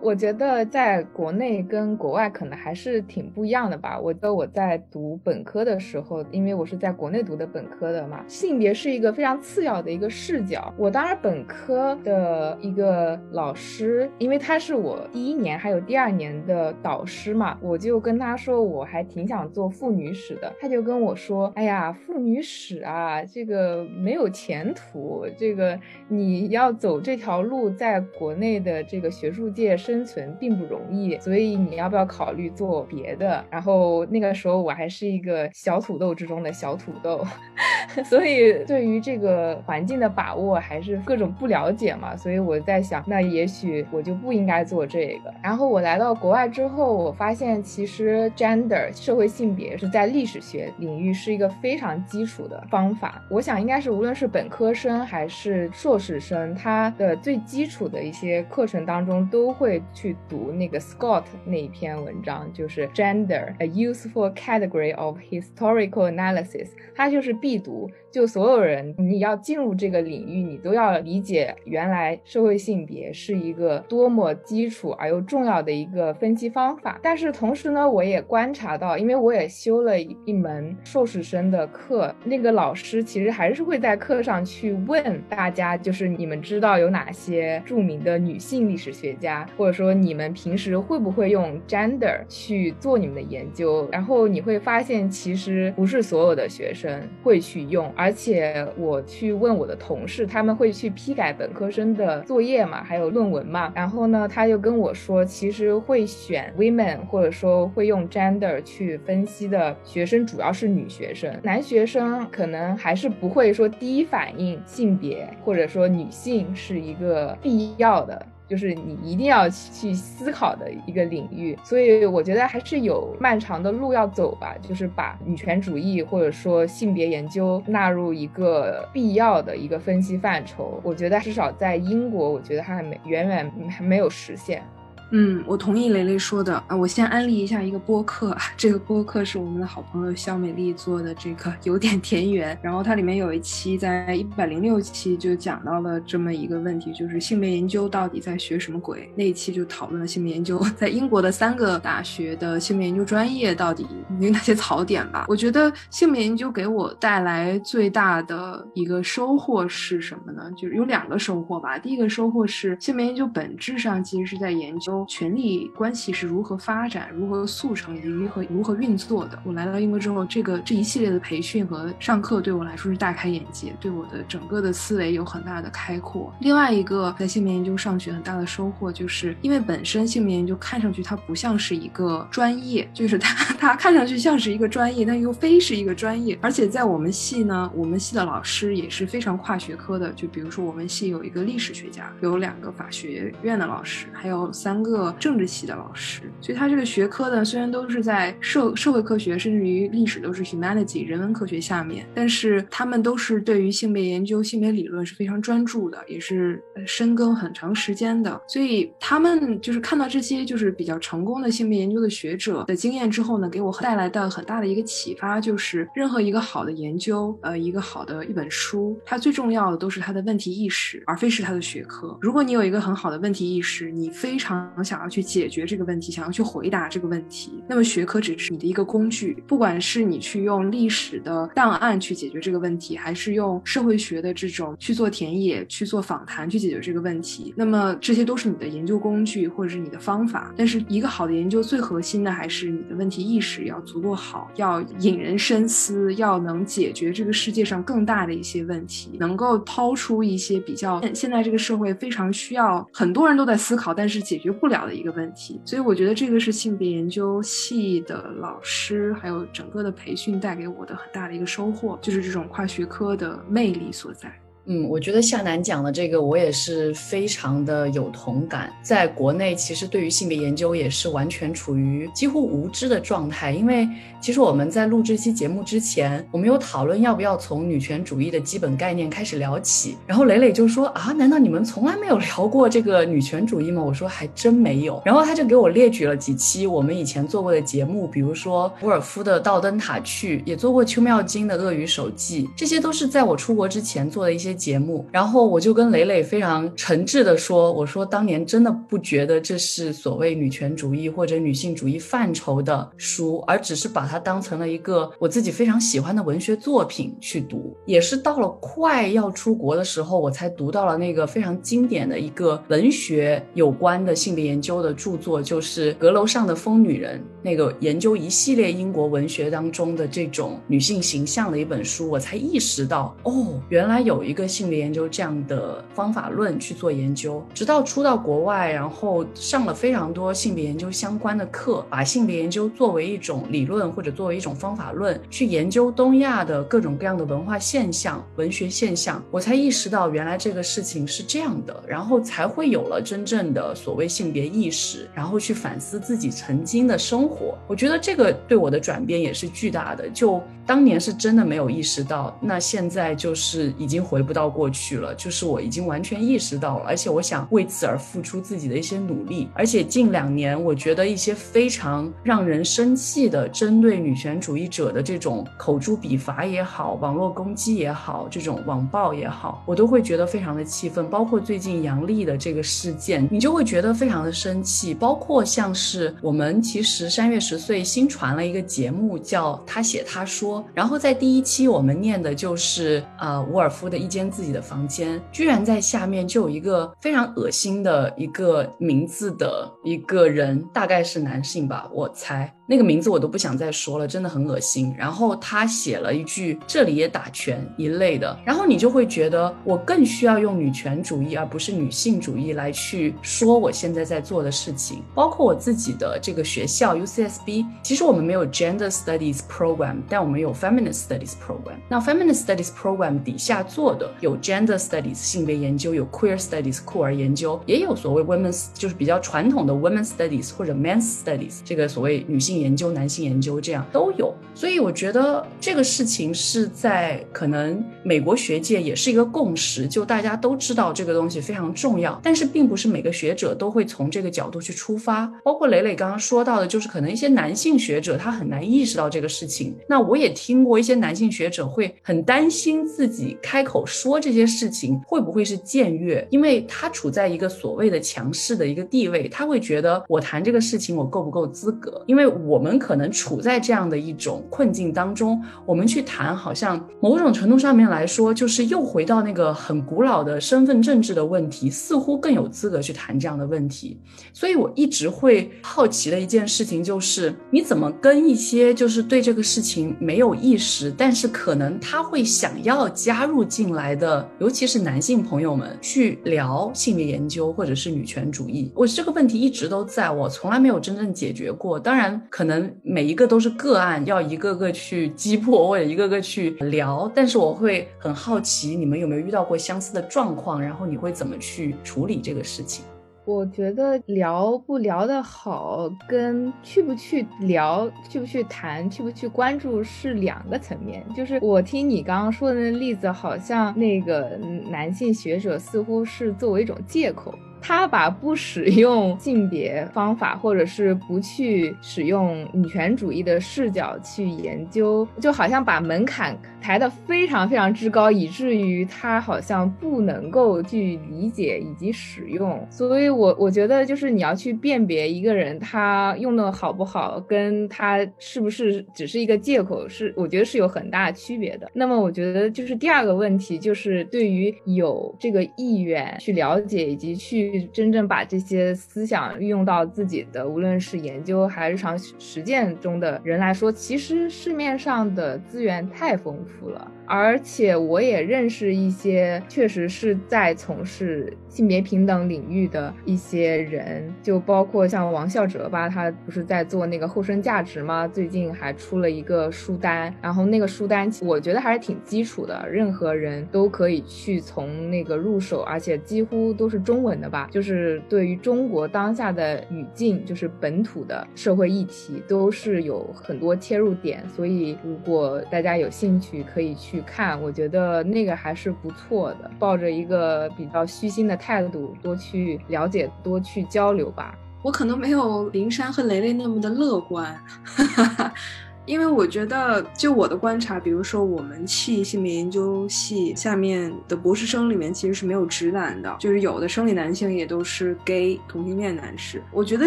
我觉得在国内跟国外可能还是挺不一样的吧。我觉得我在读本科的时候，因为我是在国内读的本科的嘛，性别是一个非常次要的一个视角。我当然本科的一个老师，因为他是我第一年还有第二年的导师嘛，我就跟他说我还挺想做妇女史的。他就跟我说：“哎呀，妇女史啊，这个没有前途，这个你要走这条路，在国内的这个学术界。”生存并不容易，所以你要不要考虑做别的？然后那个时候我还是一个小土豆之中的小土豆，所以对于这个环境的把握还是各种不了解嘛。所以我在想，那也许我就不应该做这个。然后我来到国外之后，我发现其实 gender 社会性别是在历史学领域是一个非常基础的方法。我想应该是无论是本科生还是硕士生，他的最基础的一些课程当中都会。去读那个 Scott 那一篇文章，就是 Gender a useful category of historical analysis，它就是必读。就所有人，你要进入这个领域，你都要理解原来社会性别是一个多么基础而又重要的一个分析方法。但是同时呢，我也观察到，因为我也修了一门硕士生的课，那个老师其实还是会在课上去问大家，就是你们知道有哪些著名的女性历史学家，或者说你们平时会不会用 gender 去做你们的研究？然后你会发现，其实不是所有的学生会去用。而且我去问我的同事，他们会去批改本科生的作业嘛，还有论文嘛。然后呢，他就跟我说，其实会选 women 或者说会用 gender 去分析的学生，主要是女学生，男学生可能还是不会说第一反应性别或者说女性是一个必要的。就是你一定要去思考的一个领域，所以我觉得还是有漫长的路要走吧。就是把女权主义或者说性别研究纳入一个必要的一个分析范畴，我觉得至少在英国，我觉得还没远远还没有实现。嗯，我同意雷雷说的啊。我先安利一下一个播客，这个播客是我们的好朋友肖美丽做的，这个有点田园。然后它里面有一期，在一百零六期就讲到了这么一个问题，就是性别研究到底在学什么鬼？那一期就讨论了性别研究在英国的三个大学的性别研究专业到底有哪些槽点吧。我觉得性别研究给我带来最大的一个收获是什么呢？就是有两个收获吧。第一个收获是性别研究本质上其实是在研究。权力关系是如何发展、如何速成以及如何如何运作的。我来到英国之后，这个这一系列的培训和上课对我来说是大开眼界，对我的整个的思维有很大的开阔。另外一个在性别研究上学很大的收获，就是因为本身性别研究看上去它不像是一个专业，就是它它看上去像是一个专业，但又非是一个专业。而且在我们系呢，我们系的老师也是非常跨学科的。就比如说我们系有一个历史学家，有两个法学院的老师，还有三个个政治系的老师。所以他这个学科呢，虽然都是在社社会科学，甚至于历史都是 humanity 人文科学下面，但是他们都是对于性别研究、性别理论是非常专注的，也是深耕很长时间的。所以他们就是看到这些就是比较成功的性别研究的学者的经验之后呢，给我带来的很大的一个启发，就是任何一个好的研究，呃，一个好的一本书，它最重要的都是它的问题意识，而非是它的学科。如果你有一个很好的问题意识，你非常想要去解决这个问题，想要去回答这个问题，那么学科只是你的一个工具。不管是你去用历史的档案去解决这个问题，还是用社会学的这种去做田野、去做访谈去解决这个问题，那么这些都是你的研究工具或者是你的方法。但是一个好的研究最核心的还是你的问题意识要足够好，要引人深思，要能解决这个世界上更大的一些问题，能够抛出一些比较现在这个社会非常需要很多人都在思考，但是解决不不了的一个问题。所以我觉得这个是性别研究系的老师还有整个的培训带给我的很大的一个收获，就是这种跨学科的魅力所在。嗯，我觉得夏楠讲的这个，我也是非常的有同感。在国内，其实对于性别研究也是完全处于几乎无知的状态。因为其实我们在录这期节目之前，我们有讨论要不要从女权主义的基本概念开始聊起。然后磊磊就说啊，难道你们从来没有聊过这个女权主义吗？我说还真没有。然后他就给我列举了几期我们以前做过的节目，比如说伍尔夫的《倒灯塔去》，也做过邱妙金的《鳄鱼手记》，这些都是在我出国之前做的一些。节目，然后我就跟磊磊非常诚挚的说：“我说当年真的不觉得这是所谓女权主义或者女性主义范畴的书，而只是把它当成了一个我自己非常喜欢的文学作品去读。也是到了快要出国的时候，我才读到了那个非常经典的一个文学有关的性别研究的著作，就是《阁楼上的疯女人》，那个研究一系列英国文学当中的这种女性形象的一本书，我才意识到，哦，原来有一个。性别研究这样的方法论去做研究，直到出到国外，然后上了非常多性别研究相关的课，把性别研究作为一种理论或者作为一种方法论去研究东亚的各种各样的文化现象、文学现象，我才意识到原来这个事情是这样的，然后才会有了真正的所谓性别意识，然后去反思自己曾经的生活。我觉得这个对我的转变也是巨大的。就当年是真的没有意识到，那现在就是已经回不到。到过去了，就是我已经完全意识到了，而且我想为此而付出自己的一些努力。而且近两年，我觉得一些非常让人生气的针对女权主义者的这种口诛笔伐也好，网络攻击也好，这种网暴也好，我都会觉得非常的气愤。包括最近杨笠的这个事件，你就会觉得非常的生气。包括像是我们其实三月十岁新传了一个节目叫他写他说，然后在第一期我们念的就是呃伍尔夫的一间。自己的房间，居然在下面就有一个非常恶心的一个名字的一个人，大概是男性吧，我猜。那个名字我都不想再说了，真的很恶心。然后他写了一句“这里也打拳”一类的，然后你就会觉得我更需要用女权主义而不是女性主义来去说我现在在做的事情。包括我自己的这个学校 UCSB，其实我们没有 Gender Studies Program，但我们有 Feminist Studies Program。那 Feminist Studies Program 底下做的有 Gender Studies 性别研究，有 Queer Studies 酷儿研究，也有所谓 Women's 就是比较传统的 Women's Studies 或者 Men's Studies 这个所谓女性。研究男性研究这样都有，所以我觉得这个事情是在可能美国学界也是一个共识，就大家都知道这个东西非常重要，但是并不是每个学者都会从这个角度去出发。包括磊磊刚刚说到的，就是可能一些男性学者他很难意识到这个事情。那我也听过一些男性学者会很担心自己开口说这些事情会不会是僭越？因为他处在一个所谓的强势的一个地位，他会觉得我谈这个事情我够不够资格？因为我们可能处在这样的一种困境当中，我们去谈，好像某种程度上面来说，就是又回到那个很古老的身份政治的问题，似乎更有资格去谈这样的问题。所以我一直会好奇的一件事情就是，你怎么跟一些就是对这个事情没有意识，但是可能他会想要加入进来来的，尤其是男性朋友们去聊性别研究或者是女权主义？我这个问题一直都在我从来没有真正解决过。当然，可能每一个都是个案，要一个个去击破或者一个个去聊。但是我会很好奇，你们有没有遇到过相似的状况？然后你会怎么去处理这个事情？我觉得聊不聊得好，跟去不去聊、去不去谈、去不去关注是两个层面。就是我听你刚刚说的那例子，好像那个男性学者似乎是作为一种借口。他把不使用性别方法，或者是不去使用女权主义的视角去研究，就好像把门槛抬得非常非常之高，以至于他好像不能够去理解以及使用。所以，我我觉得就是你要去辨别一个人他用的好不好，跟他是不是只是一个借口，是我觉得是有很大区别的。那么，我觉得就是第二个问题，就是对于有这个意愿去了解以及去。真正把这些思想运用到自己的，无论是研究还是日常实践中的人来说，其实市面上的资源太丰富了。而且我也认识一些确实是在从事性别平等领域的一些人，就包括像王孝哲吧，他不是在做那个后生价值吗？最近还出了一个书单，然后那个书单我觉得还是挺基础的，任何人都可以去从那个入手，而且几乎都是中文的吧，就是对于中国当下的语境，就是本土的社会议题，都是有很多切入点，所以如果大家有兴趣，可以去。看，我觉得那个还是不错的，抱着一个比较虚心的态态度，多去了解，多去交流吧。我可能没有林珊和雷雷那么的乐观。因为我觉得，就我的观察，比如说我们系性别研究系下面的博士生里面，其实是没有直男的，就是有的生理男性也都是 gay 同性恋男士。我觉得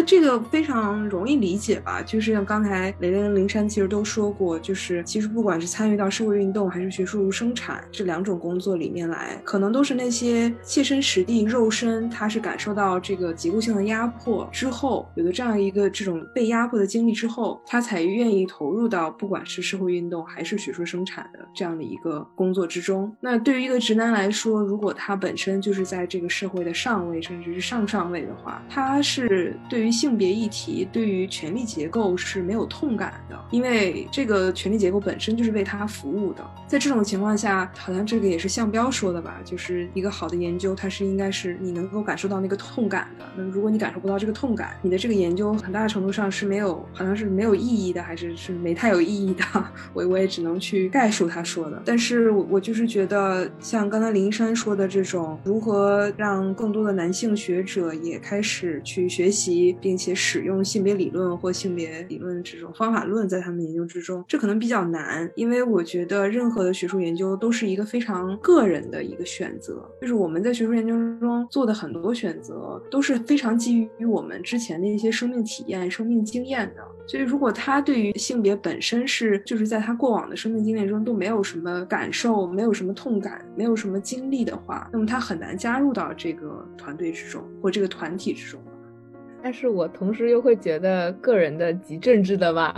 这个非常容易理解吧，就是像刚才雷雷跟灵山其实都说过，就是其实不管是参与到社会运动还是学术生产这两种工作里面来，可能都是那些切身实地、肉身他是感受到这个结构性的压迫之后，有了这样一个这种被压迫的经历之后，他才愿意投入。到不管是社会运动还是学术生产的这样的一个工作之中，那对于一个直男来说，如果他本身就是在这个社会的上位，甚至是上上位的话，他是对于性别议题、对于权力结构是没有痛感的，因为这个权力结构本身就是为他服务的。在这种情况下，好像这个也是向标说的吧，就是一个好的研究，它是应该是你能够感受到那个痛感的。那如果你感受不到这个痛感，你的这个研究很大程度上是没有，好像是没有意义的，还是是没。太太有意义的，我我也只能去概述他说的。但是我我就是觉得，像刚才林珊说的这种，如何让更多的男性学者也开始去学习，并且使用性别理论或性别理论这种方法论在他们研究之中，这可能比较难。因为我觉得任何的学术研究都是一个非常个人的一个选择，就是我们在学术研究中做的很多选择都是非常基于我们之前的一些生命体验、生命经验的。所以，如果他对于性别本身是就是在他过往的生命经验中都没有什么感受，没有什么痛感，没有什么经历的话，那么他很难加入到这个团队之中或这个团体之中。但是我同时又会觉得个人的极政治的吧，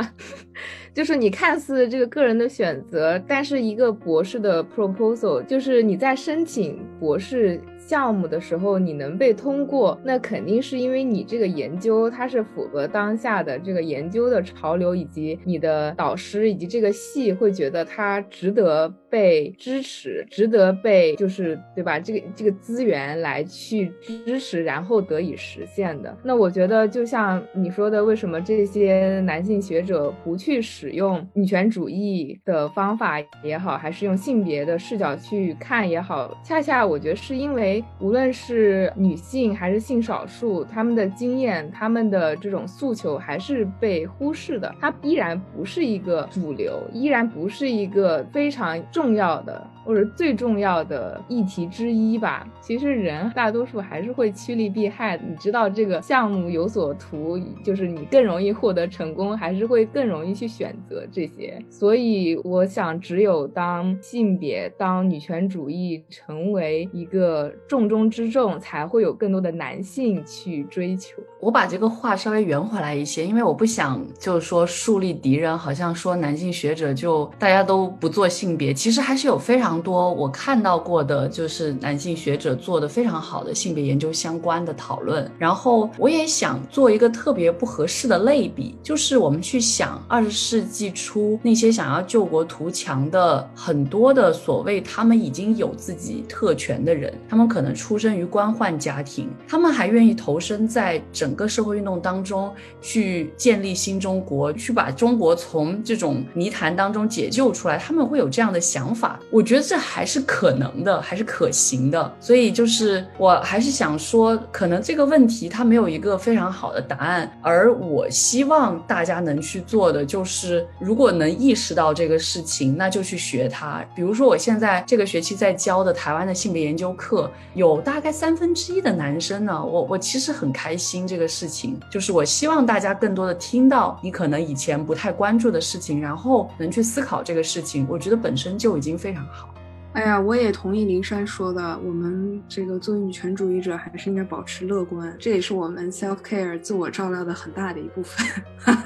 就是你看似这个个人的选择，但是一个博士的 proposal，就是你在申请博士。项目的时候你能被通过，那肯定是因为你这个研究它是符合当下的这个研究的潮流，以及你的导师以及这个系会觉得它值得被支持，值得被就是对吧？这个这个资源来去支持，然后得以实现的。那我觉得就像你说的，为什么这些男性学者不去使用女权主义的方法也好，还是用性别的视角去看也好，恰恰我觉得是因为。无论是女性还是性少数，他们的经验、他们的这种诉求还是被忽视的，它依然不是一个主流，依然不是一个非常重要的。或者最重要的议题之一吧。其实人大多数还是会趋利避害。你知道这个项目有所图，就是你更容易获得成功，还是会更容易去选择这些。所以我想，只有当性别、当女权主义成为一个重中之重，才会有更多的男性去追求。我把这个话稍微圆回来一些，因为我不想就是说树立敌人，好像说男性学者就大家都不做性别，其实还是有非常。多我看到过的就是男性学者做的非常好的性别研究相关的讨论，然后我也想做一个特别不合适的类比，就是我们去想二十世纪初那些想要救国图强的很多的所谓他们已经有自己特权的人，他们可能出生于官宦家庭，他们还愿意投身在整整个社会运动当中去建立新中国，去把中国从这种泥潭当中解救出来，他们会有这样的想法，我觉得。这还是可能的，还是可行的，所以就是我还是想说，可能这个问题它没有一个非常好的答案，而我希望大家能去做的就是，如果能意识到这个事情，那就去学它。比如说，我现在这个学期在教的台湾的性别研究课，有大概三分之一的男生呢，我我其实很开心这个事情，就是我希望大家更多的听到你可能以前不太关注的事情，然后能去思考这个事情，我觉得本身就已经非常好。哎呀，我也同意林珊说的，我们这个作为女权主义者，还是应该保持乐观，这也是我们 self care 自我照料的很大的一部分，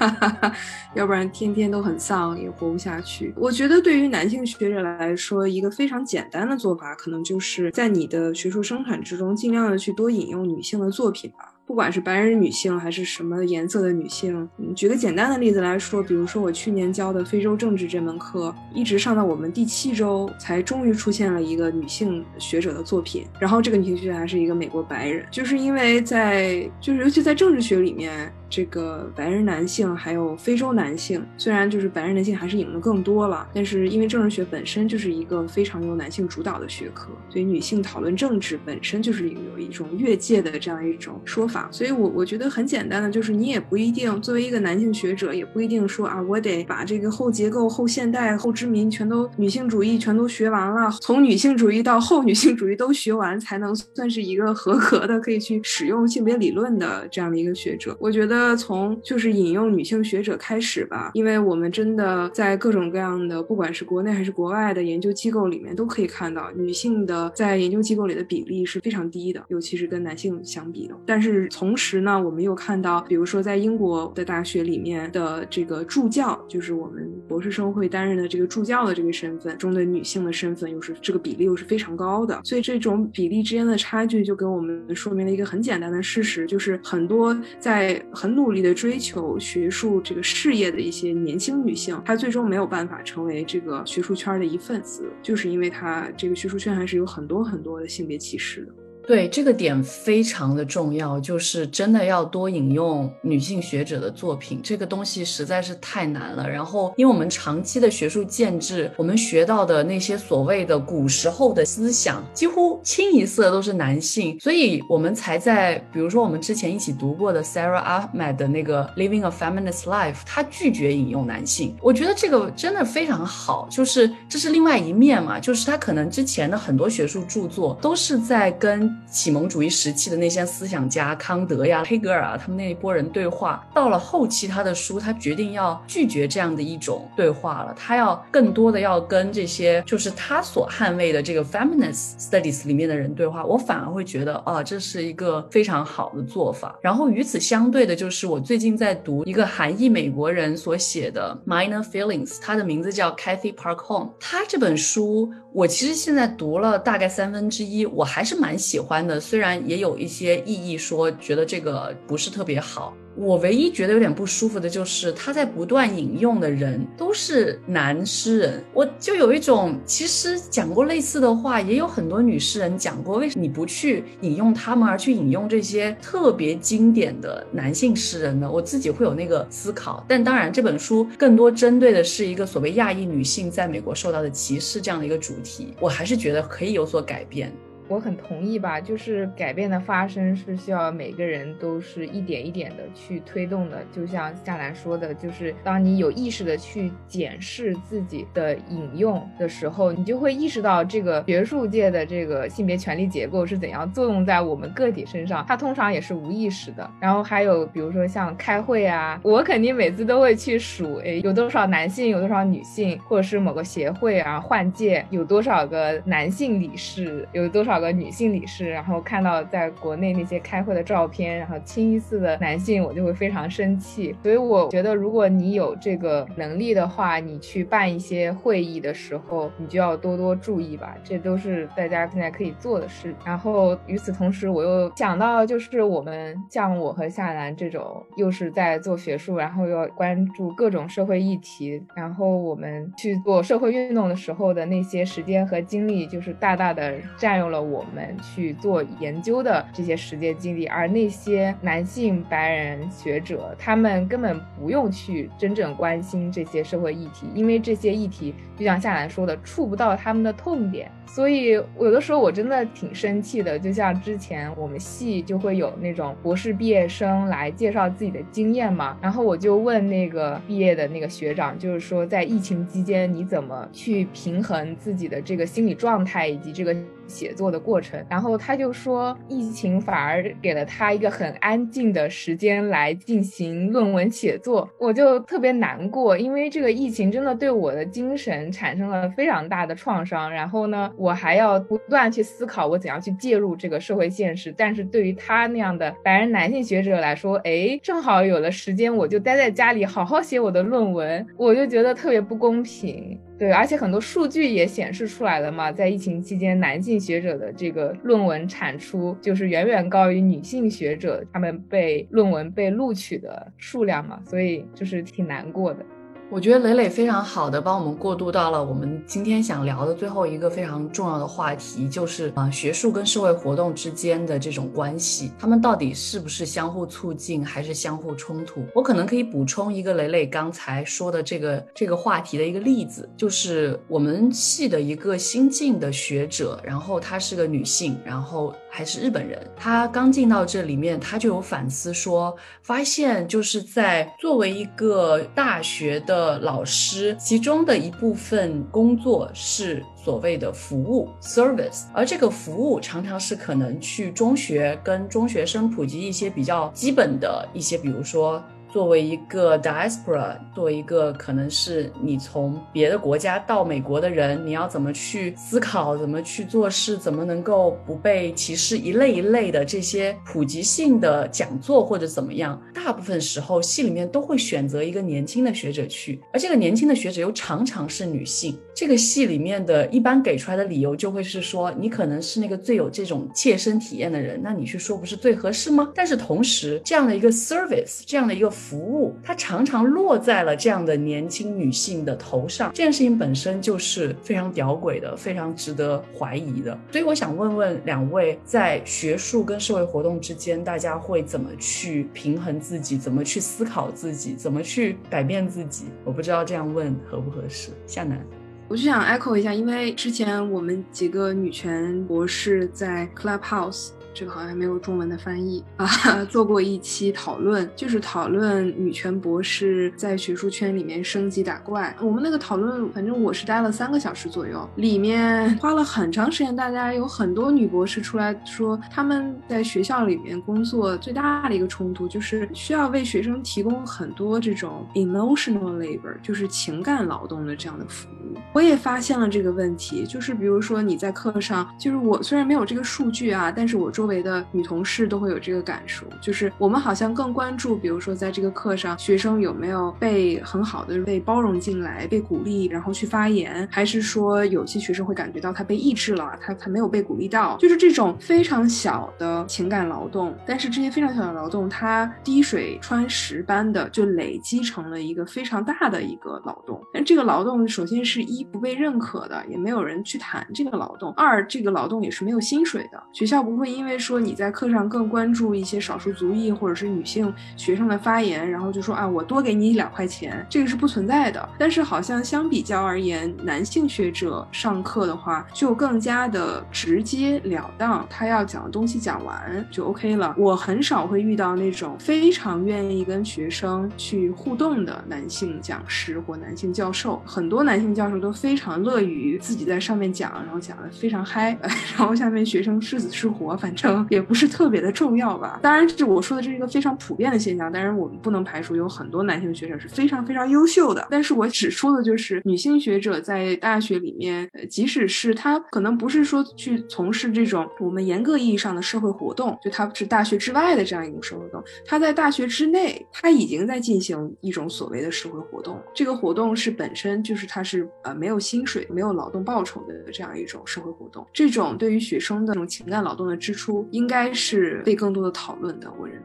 要不然天天都很丧，也活不下去。我觉得对于男性学者来说，一个非常简单的做法，可能就是在你的学术生产之中，尽量的去多引用女性的作品吧。不管是白人女性还是什么颜色的女性，举个简单的例子来说，比如说我去年教的非洲政治这门课，一直上到我们第七周，才终于出现了一个女性学者的作品。然后这个女性学者还是一个美国白人，就是因为在就是尤其在政治学里面。这个白人男性还有非洲男性，虽然就是白人男性还是引的更多了，但是因为政治学本身就是一个非常由男性主导的学科，所以女性讨论政治本身就是有一种越界的这样一种说法。所以我我觉得很简单的，就是你也不一定作为一个男性学者，也不一定说啊，我得把这个后结构、后现代、后殖民全都女性主义全都学完了，从女性主义到后女性主义都学完，才能算是一个合格的可以去使用性别理论的这样的一个学者。我觉得。从就是引用女性学者开始吧，因为我们真的在各种各样的，不管是国内还是国外的研究机构里面，都可以看到女性的在研究机构里的比例是非常低的，尤其是跟男性相比的。但是同时呢，我们又看到，比如说在英国的大学里面的这个助教，就是我们博士生会担任的这个助教的这个身份中的女性的身份，又是这个比例又是非常高的。所以这种比例之间的差距，就给我们说明了一个很简单的事实，就是很多在很。努力的追求学术这个事业的一些年轻女性，她最终没有办法成为这个学术圈的一份子，就是因为她这个学术圈还是有很多很多的性别歧视的。对这个点非常的重要，就是真的要多引用女性学者的作品，这个东西实在是太难了。然后，因为我们长期的学术建制，我们学到的那些所谓的古时候的思想，几乎清一色都是男性，所以我们才在，比如说我们之前一起读过的 Sarah Ahmed 的那个 Living a Feminist Life，他拒绝引用男性。我觉得这个真的非常好，就是这是另外一面嘛，就是他可能之前的很多学术著作都是在跟启蒙主义时期的那些思想家康德呀、黑格尔啊，他们那一波人对话，到了后期他的书，他决定要拒绝这样的一种对话了，他要更多的要跟这些就是他所捍卫的这个 feminist studies 里面的人对话。我反而会觉得啊，这是一个非常好的做法。然后与此相对的，就是我最近在读一个韩裔美国人所写的 Minor Feelings，他的名字叫 Kathy Park Home，他这本书。我其实现在读了大概三分之一，我还是蛮喜欢的。虽然也有一些异议说觉得这个不是特别好。我唯一觉得有点不舒服的就是他在不断引用的人都是男诗人，我就有一种其实讲过类似的话，也有很多女诗人讲过，为什么你不去引用他们，而去引用这些特别经典的男性诗人呢？我自己会有那个思考。但当然，这本书更多针对的是一个所谓亚裔女性在美国受到的歧视这样的一个主题，我还是觉得可以有所改变。我很同意吧，就是改变的发生是需要每个人都是一点一点的去推动的。就像夏兰说的，就是当你有意识的去检视自己的引用的时候，你就会意识到这个学术界的这个性别权利结构是怎样作用在我们个体身上。它通常也是无意识的。然后还有比如说像开会啊，我肯定每次都会去数，诶，有多少男性，有多少女性，或者是某个协会啊，换届有多少个男性理事，有多少个女性理事。然后看到在国内那些开会的照片，然后清一色的男性，我就会非常生气。所以我觉得，如果你有这个能力的话，你去办一些会议的时候，你就要多多注意吧。这都是大家现在可以做的事。然后与此同时，我又想到，就是我们像我和夏兰这种，又是在做学术，然后又要关注各种社会议题，然后我们去做社会运动的时候的那些时间和精力，就是大大的占用了我们去做研究的这些实践经历。而那些男性白人学者，他们根本不用去真正关心这些社会议题，因为这些议题就像夏兰说的，触不到他们的痛点。所以有的时候我真的挺生气的，就像之前我们系就会有那种博士毕业生来介绍自己的经验嘛，然后我就问那个毕业的那个学长，就是说在疫情期间你怎么去平衡自己的这个心理状态以及这个。写作的过程，然后他就说，疫情反而给了他一个很安静的时间来进行论文写作，我就特别难过，因为这个疫情真的对我的精神产生了非常大的创伤。然后呢，我还要不断去思考我怎样去介入这个社会现实。但是对于他那样的白人男性学者来说，哎，正好有了时间，我就待在家里好好写我的论文，我就觉得特别不公平。对，而且很多数据也显示出来了嘛，在疫情期间，男性学者的这个论文产出就是远远高于女性学者他们被论文被录取的数量嘛，所以就是挺难过的。我觉得磊磊非常好的帮我们过渡到了我们今天想聊的最后一个非常重要的话题，就是啊学术跟社会活动之间的这种关系，他们到底是不是相互促进还是相互冲突？我可能可以补充一个磊磊刚才说的这个这个话题的一个例子，就是我们系的一个新晋的学者，然后她是个女性，然后。还是日本人，他刚进到这里面，他就有反思说，发现就是在作为一个大学的老师，其中的一部分工作是所谓的服务 service，而这个服务常常是可能去中学跟中学生普及一些比较基本的一些，比如说。作为一个 diaspora，作为一个可能是你从别的国家到美国的人，你要怎么去思考，怎么去做事，怎么能够不被歧视，一类一类的这些普及性的讲座或者怎么样，大部分时候系里面都会选择一个年轻的学者去，而这个年轻的学者又常常是女性。这个戏里面的一般给出来的理由就会是说，你可能是那个最有这种切身体验的人，那你去说不是最合适吗？但是同时，这样的一个 service，这样的一个服务，它常常落在了这样的年轻女性的头上。这件事情本身就是非常屌诡的，非常值得怀疑的。所以我想问问两位，在学术跟社会活动之间，大家会怎么去平衡自己？怎么去思考自己？怎么去改变自己？我不知道这样问合不合适。夏楠，我就想 echo 一下，因为之前我们几个女权博士在 Clubhouse。这个好像还没有中文的翻译啊，做过一期讨论，就是讨论女权博士在学术圈里面升级打怪。我们那个讨论，反正我是待了三个小时左右，里面花了很长时间。大家有很多女博士出来说，他们在学校里面工作最大的一个冲突就是需要为学生提供很多这种 emotional labor，就是情感劳动的这样的服务。我也发现了这个问题，就是比如说你在课上，就是我虽然没有这个数据啊，但是我周围的女同事都会有这个感受，就是我们好像更关注，比如说在这个课上，学生有没有被很好的被包容进来，被鼓励，然后去发言，还是说有些学生会感觉到他被抑制了，他他没有被鼓励到，就是这种非常小的情感劳动，但是这些非常小的劳动，它滴水穿石般的就累积成了一个非常大的一个劳动，但这个劳动首先。是一不被认可的，也没有人去谈这个劳动；二这个劳动也是没有薪水的。学校不会因为因为说你在课上更关注一些少数族裔或者是女性学生的发言，然后就说啊我多给你两块钱，这个是不存在的。但是好像相比较而言，男性学者上课的话就更加的直截了当，他要讲的东西讲完就 OK 了。我很少会遇到那种非常愿意跟学生去互动的男性讲师或男性教授，很多男性教授都非常乐于自己在上面讲，然后讲的非常嗨，然后下面学生是死是活，反正也不是特别的重要吧。当然，这我说的这是一个非常普遍的现象，当然我们不能排除有很多男性学者是非常非常优秀的。但是我只说的就是女性学者在大学里面，呃，即使是她可能不是说去从事这种我们严格意义上的社会活动，就她是大学之外的这样一种社会活动，她在大学之内，她已经在进行一种所谓的社会活动。这个活动是本身就是她是呃没有薪水、没有劳动报酬的这样一种社会活动。这种对于学生的这种情感劳动的支出，应该是被更多的讨论的。我认。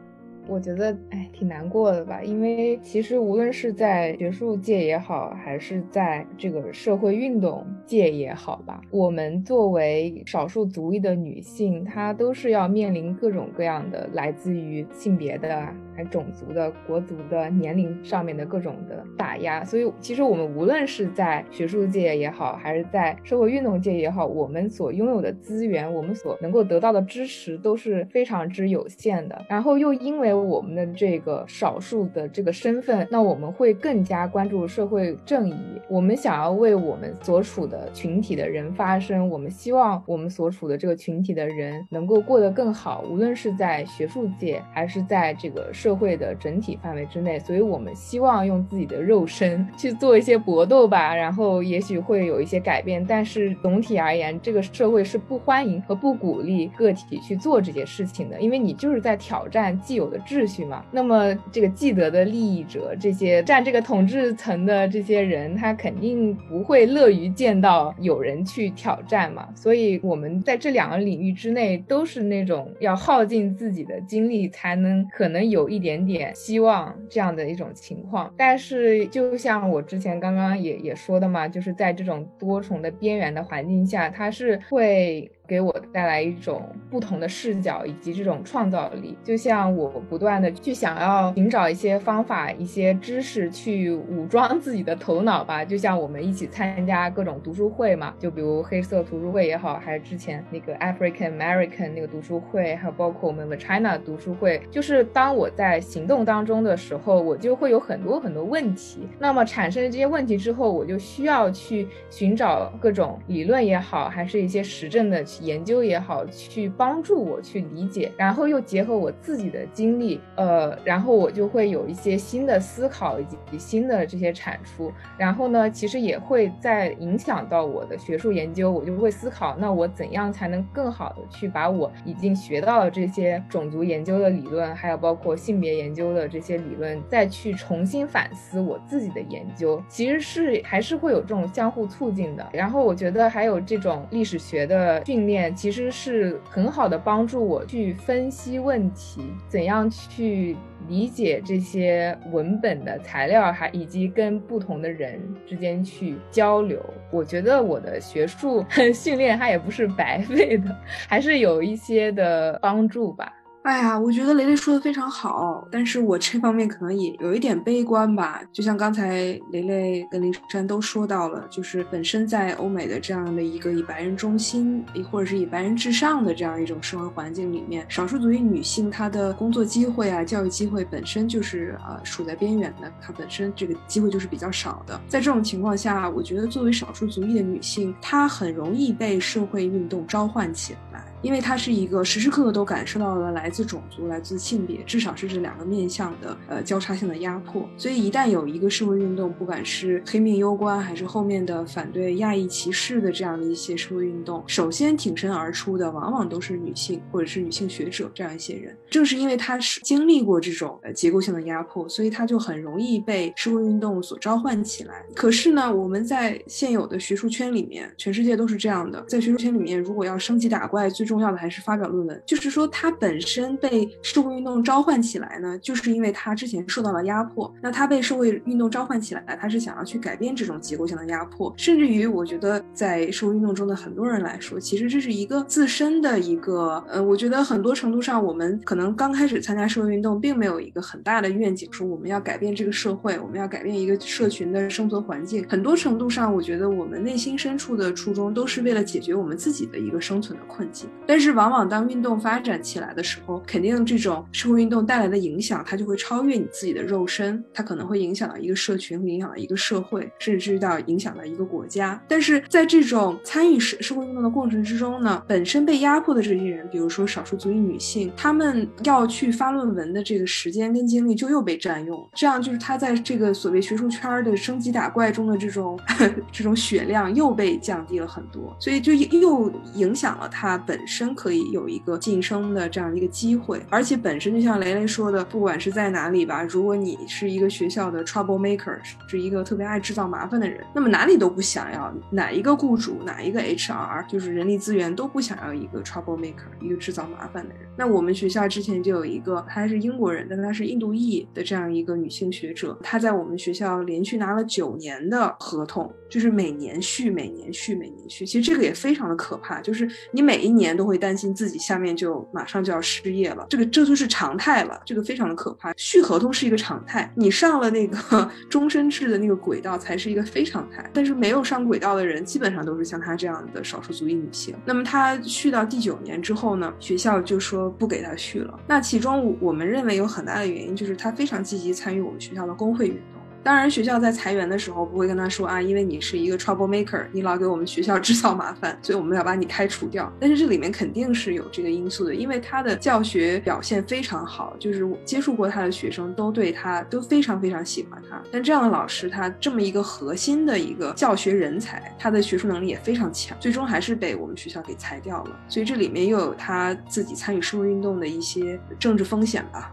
我觉得哎，挺难过的吧，因为其实无论是在学术界也好，还是在这个社会运动界也好吧，我们作为少数族裔的女性，她都是要面临各种各样的来自于性别的、还种族的、国族的、年龄上面的各种的打压。所以，其实我们无论是在学术界也好，还是在社会运动界也好，我们所拥有的资源，我们所能够得到的支持都是非常之有限的。然后又因为我们的这个少数的这个身份，那我们会更加关注社会正义。我们想要为我们所处的群体的人发声，我们希望我们所处的这个群体的人能够过得更好，无论是在学术界还是在这个社会的整体范围之内。所以，我们希望用自己的肉身去做一些搏斗吧，然后也许会有一些改变。但是总体而言，这个社会是不欢迎和不鼓励个体去做这些事情的，因为你就是在挑战既有的。秩序嘛，那么这个既得的利益者，这些占这个统治层的这些人，他肯定不会乐于见到有人去挑战嘛。所以，我们在这两个领域之内，都是那种要耗尽自己的精力，才能可能有一一点点希望这样的一种情况。但是，就像我之前刚刚也也说的嘛，就是在这种多重的边缘的环境下，它是会。给我带来一种不同的视角以及这种创造力，就像我不断的去想要寻找一些方法、一些知识去武装自己的头脑吧。就像我们一起参加各种读书会嘛，就比如黑色读书会也好，还是之前那个 African American 那个读书会，还有包括我们 The China 读书会。就是当我在行动当中的时候，我就会有很多很多问题。那么产生了这些问题之后，我就需要去寻找各种理论也好，还是一些实证的。研究也好，去帮助我去理解，然后又结合我自己的经历，呃，然后我就会有一些新的思考以及新的这些产出，然后呢，其实也会在影响到我的学术研究，我就会思考，那我怎样才能更好的去把我已经学到的这些种族研究的理论，还有包括性别研究的这些理论，再去重新反思我自己的研究，其实是还是会有这种相互促进的。然后我觉得还有这种历史学的训。练其实是很好的帮助我去分析问题，怎样去理解这些文本的材料，还以及跟不同的人之间去交流。我觉得我的学术 训练它也不是白费的，还是有一些的帮助吧。哎呀，我觉得雷雷说的非常好，但是我这方面可能也有一点悲观吧。就像刚才雷雷跟林珊都说到了，就是本身在欧美的这样的一个以白人中心，或者是以白人至上的这样一种社会环境里面，少数族裔女性她的工作机会啊、教育机会本身就是呃处在边缘的，她本身这个机会就是比较少的。在这种情况下，我觉得作为少数族裔的女性，她很容易被社会运动召唤起来。因为它是一个时时刻刻都感受到了来自种族、来自性别，至少是这两个面向的呃交叉性的压迫。所以一旦有一个社会运动，不管是黑命攸关，还是后面的反对亚裔歧视的这样的一些社会运动，首先挺身而出的往往都是女性或者是女性学者这样一些人。正是因为他是经历过这种呃结构性的压迫，所以他就很容易被社会运动所召唤起来。可是呢，我们在现有的学术圈里面，全世界都是这样的，在学术圈里面，如果要升级打怪，最终重要的还是发表论文。就是说，他本身被社会运动召唤起来呢，就是因为他之前受到了压迫。那他被社会运动召唤起来，他是想要去改变这种结构性的压迫。甚至于，我觉得在社会运动中的很多人来说，其实这是一个自身的一个，呃，我觉得很多程度上，我们可能刚开始参加社会运动，并没有一个很大的愿景，说我们要改变这个社会，我们要改变一个社群的生存环境。很多程度上，我觉得我们内心深处的初衷都是为了解决我们自己的一个生存的困境。但是，往往当运动发展起来的时候，肯定这种社会运动带来的影响，它就会超越你自己的肉身，它可能会影响到一个社群，影响到一个社会，甚至到影响到一个国家。但是在这种参与社社会运动的过程之中呢，本身被压迫的这些人，比如说少数族裔女性，她们要去发论文的这个时间跟精力就又被占用，这样就是她在这个所谓学术圈的升级打怪中的这种 这种血量又被降低了很多，所以就又影响了她本身可以有一个晋升的这样一个机会，而且本身就像雷雷说的，不管是在哪里吧，如果你是一个学校的 trouble maker，是一个特别爱制造麻烦的人，那么哪里都不想要，哪一个雇主，哪一个 HR，就是人力资源都不想要一个 trouble maker，一个制造麻烦的人。那我们学校之前就有一个，她是英国人，但她是印度裔的这样一个女性学者，她在我们学校连续拿了九年的合同，就是每年续，每年续，每年续。其实这个也非常的可怕，就是你每一年都会担心自己下面就马上就要失业了，这个这就是常态了，这个非常的可怕。续合同是一个常态，你上了那个 终身制的那个轨道才是一个非常态。但是没有上轨道的人，基本上都是像她这样的少数族裔女性。那么她续到第九年之后呢，学校就说不给她续了。那其中我们认为有很大的原因就是她非常积极参与我们学校的工会。当然，学校在裁员的时候不会跟他说啊，因为你是一个 trouble maker，你老给我们学校制造麻烦，所以我们要把你开除掉。但是这里面肯定是有这个因素的，因为他的教学表现非常好，就是接触过他的学生都对他都非常非常喜欢他。但这样的老师，他这么一个核心的一个教学人才，他的学术能力也非常强，最终还是被我们学校给裁掉了。所以这里面又有他自己参与社会运动的一些政治风险吧。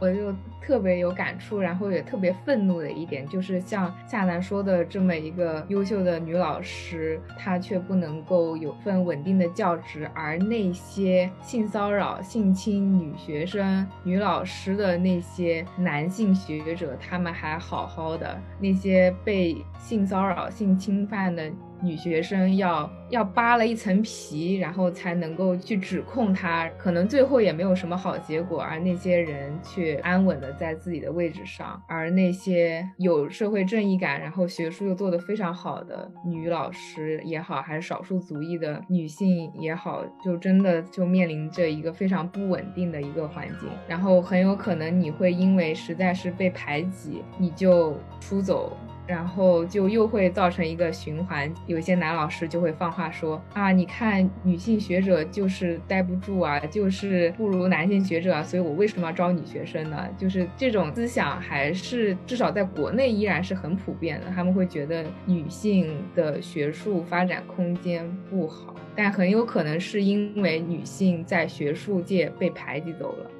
我就特别有感触，然后也特别愤怒的一点，就是像夏楠说的，这么一个优秀的女老师，她却不能够有份稳定的教职，而那些性骚扰、性侵女学生、女老师的那些男性学者，他们还好好的，那些被性骚扰、性侵犯的。女学生要要扒了一层皮，然后才能够去指控她，可能最后也没有什么好结果，而那些人却安稳的在自己的位置上，而那些有社会正义感，然后学术又做得非常好的女老师也好，还是少数族裔的女性也好，就真的就面临着一个非常不稳定的一个环境，然后很有可能你会因为实在是被排挤，你就出走。然后就又会造成一个循环，有些男老师就会放话说啊，你看女性学者就是待不住啊，就是不如男性学者啊，所以我为什么要招女学生呢？就是这种思想还是至少在国内依然是很普遍的，他们会觉得女性的学术发展空间不好，但很有可能是因为女性在学术界被排挤走了。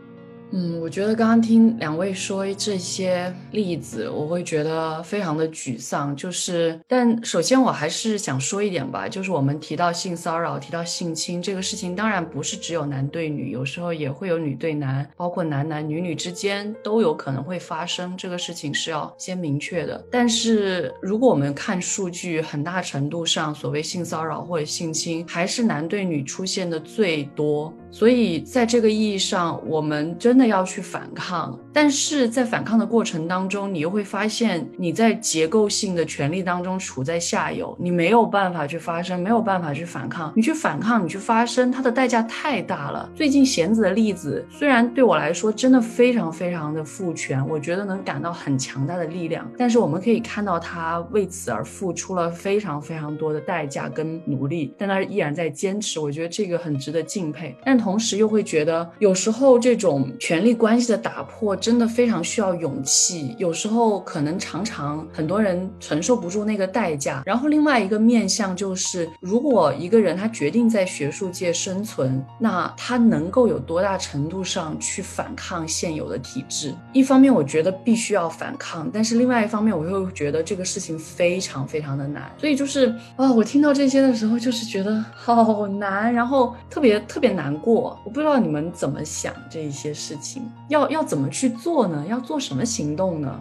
嗯，我觉得刚刚听两位说这些例子，我会觉得非常的沮丧。就是，但首先我还是想说一点吧，就是我们提到性骚扰、提到性侵这个事情，当然不是只有男对女，有时候也会有女对男，包括男男女女之间都有可能会发生。这个事情是要先明确的。但是如果我们看数据，很大程度上，所谓性骚扰或者性侵，还是男对女出现的最多。所以在这个意义上，我们真的要去反抗。但是在反抗的过程当中，你又会发现你在结构性的权利当中处在下游，你没有办法去发声，没有办法去反抗。你去反抗，你去发声，它的代价太大了。最近贤子的例子，虽然对我来说真的非常非常的赋权，我觉得能感到很强大的力量，但是我们可以看到他为此而付出了非常非常多的代价跟努力，但他依然在坚持。我觉得这个很值得敬佩。但同时又会觉得，有时候这种权力关系的打破真的非常需要勇气，有时候可能常常很多人承受不住那个代价。然后另外一个面向就是，如果一个人他决定在学术界生存，那他能够有多大程度上去反抗现有的体制？一方面我觉得必须要反抗，但是另外一方面我又觉得这个事情非常非常的难。所以就是啊，我听到这些的时候，就是觉得好难，然后特别特别难过。我不知道你们怎么想这一些事情，要要怎么去做呢？要做什么行动呢？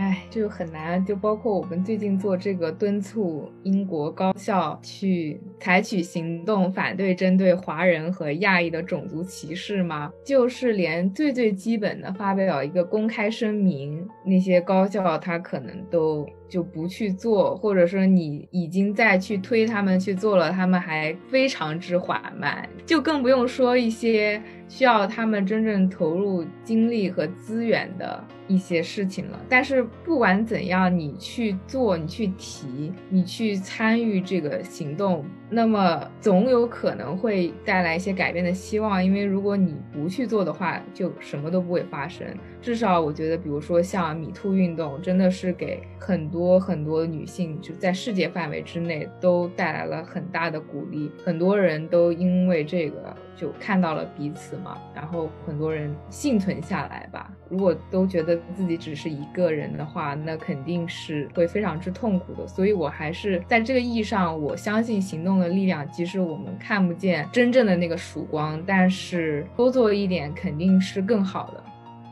哎，就很难，就包括我们最近做这个敦促英国高校去采取行动，反对针对华人和亚裔的种族歧视吗？就是连最最基本的发表一个公开声明，那些高校他可能都。就不去做，或者说你已经在去推他们去做了，他们还非常之缓慢，就更不用说一些需要他们真正投入精力和资源的一些事情了。但是不管怎样，你去做，你去提，你去参与这个行动。那么总有可能会带来一些改变的希望，因为如果你不去做的话，就什么都不会发生。至少我觉得，比如说像米兔运动，真的是给很多很多女性就在世界范围之内都带来了很大的鼓励，很多人都因为这个就看到了彼此嘛，然后很多人幸存下来吧。如果都觉得自己只是一个人的话，那肯定是会非常之痛苦的。所以我还是在这个意义上，我相信行动。的力量，即使我们看不见真正的那个曙光，但是多做一点肯定是更好的。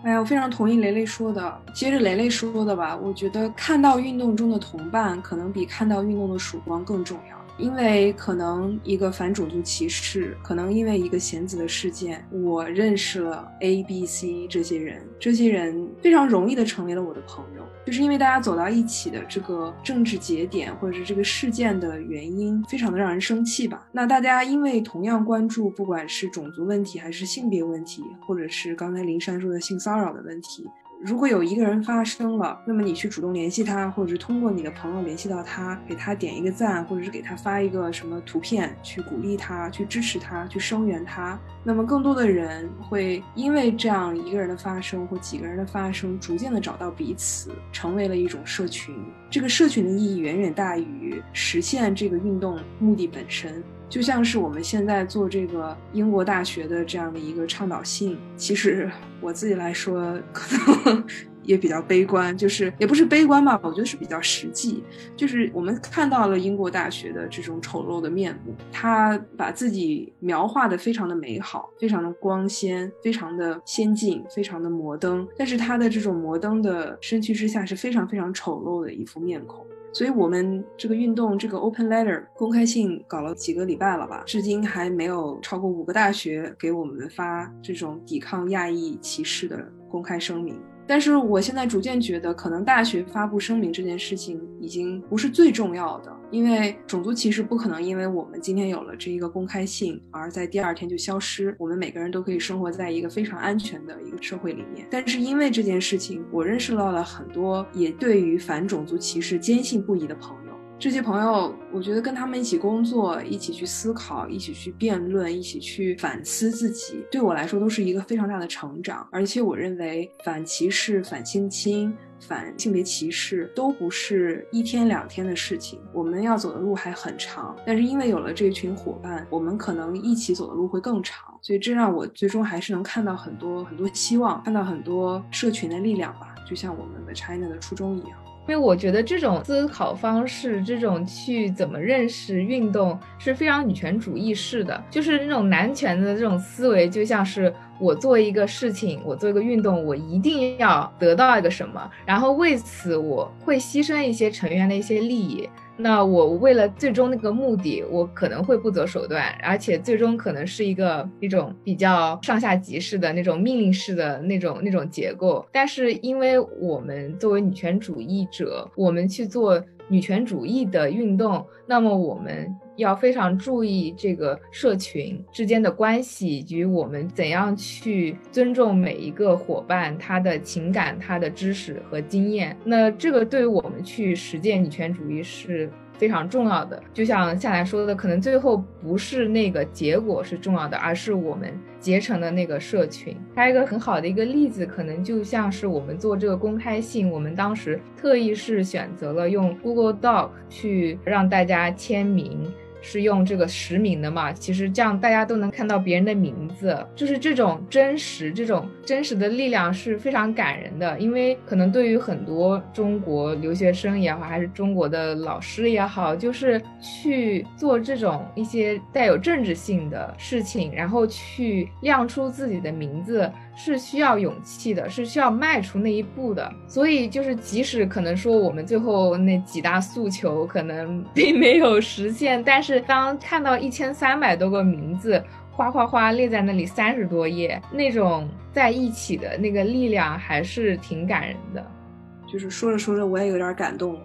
哎呀，我非常同意雷雷说的。接着雷雷说的吧，我觉得看到运动中的同伴，可能比看到运动的曙光更重要。因为可能一个反种族歧视，可能因为一个贤子的事件，我认识了 A、B、C 这些人，这些人非常容易的成为了我的朋友。就是因为大家走到一起的这个政治节点，或者是这个事件的原因，非常的让人生气吧。那大家因为同样关注，不管是种族问题，还是性别问题，或者是刚才林珊说的性骚扰的问题。如果有一个人发生了，那么你去主动联系他，或者是通过你的朋友联系到他，给他点一个赞，或者是给他发一个什么图片，去鼓励他，去支持他，去声援他。那么更多的人会因为这样一个人的发生或几个人的发生，逐渐的找到彼此，成为了一种社群。这个社群的意义远远大于实现这个运动目的本身。就像是我们现在做这个英国大学的这样的一个倡导性，其实 我自己来说可能 也比较悲观，就是也不是悲观吧，我觉得是比较实际。就是我们看到了英国大学的这种丑陋的面目，他把自己描画的非常的美好，非常的光鲜，非常的先进，非常的摩登，但是他的这种摩登的身躯之下是非常非常丑陋的一副面孔。所以，我们这个运动，这个 Open Letter 公开信搞了几个礼拜了吧，至今还没有超过五个大学给我们发这种抵抗亚裔歧视的公开声明。但是我现在逐渐觉得，可能大学发布声明这件事情已经不是最重要的，因为种族歧视不可能因为我们今天有了这一个公开信而在第二天就消失。我们每个人都可以生活在一个非常安全的一个社会里面。但是因为这件事情，我认识到了很多也对于反种族歧视坚信不疑的朋友。这些朋友，我觉得跟他们一起工作，一起去思考，一起去辩论，一起去反思自己，对我来说都是一个非常大的成长。而且我认为，反歧视、反性侵、反性别歧视都不是一天两天的事情，我们要走的路还很长。但是因为有了这群伙伴，我们可能一起走的路会更长。所以这让我最终还是能看到很多很多希望，看到很多社群的力量吧，就像我们的 China 的初衷一样。因为我觉得这种思考方式，这种去怎么认识运动是非常女权主义式的，就是那种男权的这种思维，就像是我做一个事情，我做一个运动，我一定要得到一个什么，然后为此我会牺牲一些成员的一些利益。那我为了最终那个目的，我可能会不择手段，而且最终可能是一个一种比较上下级式的那种命令式的那种那种结构。但是，因为我们作为女权主义者，我们去做女权主义的运动，那么我们。要非常注意这个社群之间的关系，以及我们怎样去尊重每一个伙伴他的情感、他的知识和经验。那这个对于我们去实践女权主义是。非常重要的。就像夏来说的，可能最后不是那个结果是重要的，而是我们结成的那个社群。还有一个很好的一个例子，可能就像是我们做这个公开信，我们当时特意是选择了用 Google Doc 去让大家签名。是用这个实名的嘛？其实这样大家都能看到别人的名字，就是这种真实，这种真实的力量是非常感人的。因为可能对于很多中国留学生也好，还是中国的老师也好，就是去做这种一些带有政治性的事情，然后去亮出自己的名字。是需要勇气的，是需要迈出那一步的。所以就是，即使可能说我们最后那几大诉求可能 并没有实现，但是当看到一千三百多个名字哗哗哗列在那里三十多页，那种在一起的那个力量还是挺感人的。就是说着说着，我也有点感动了。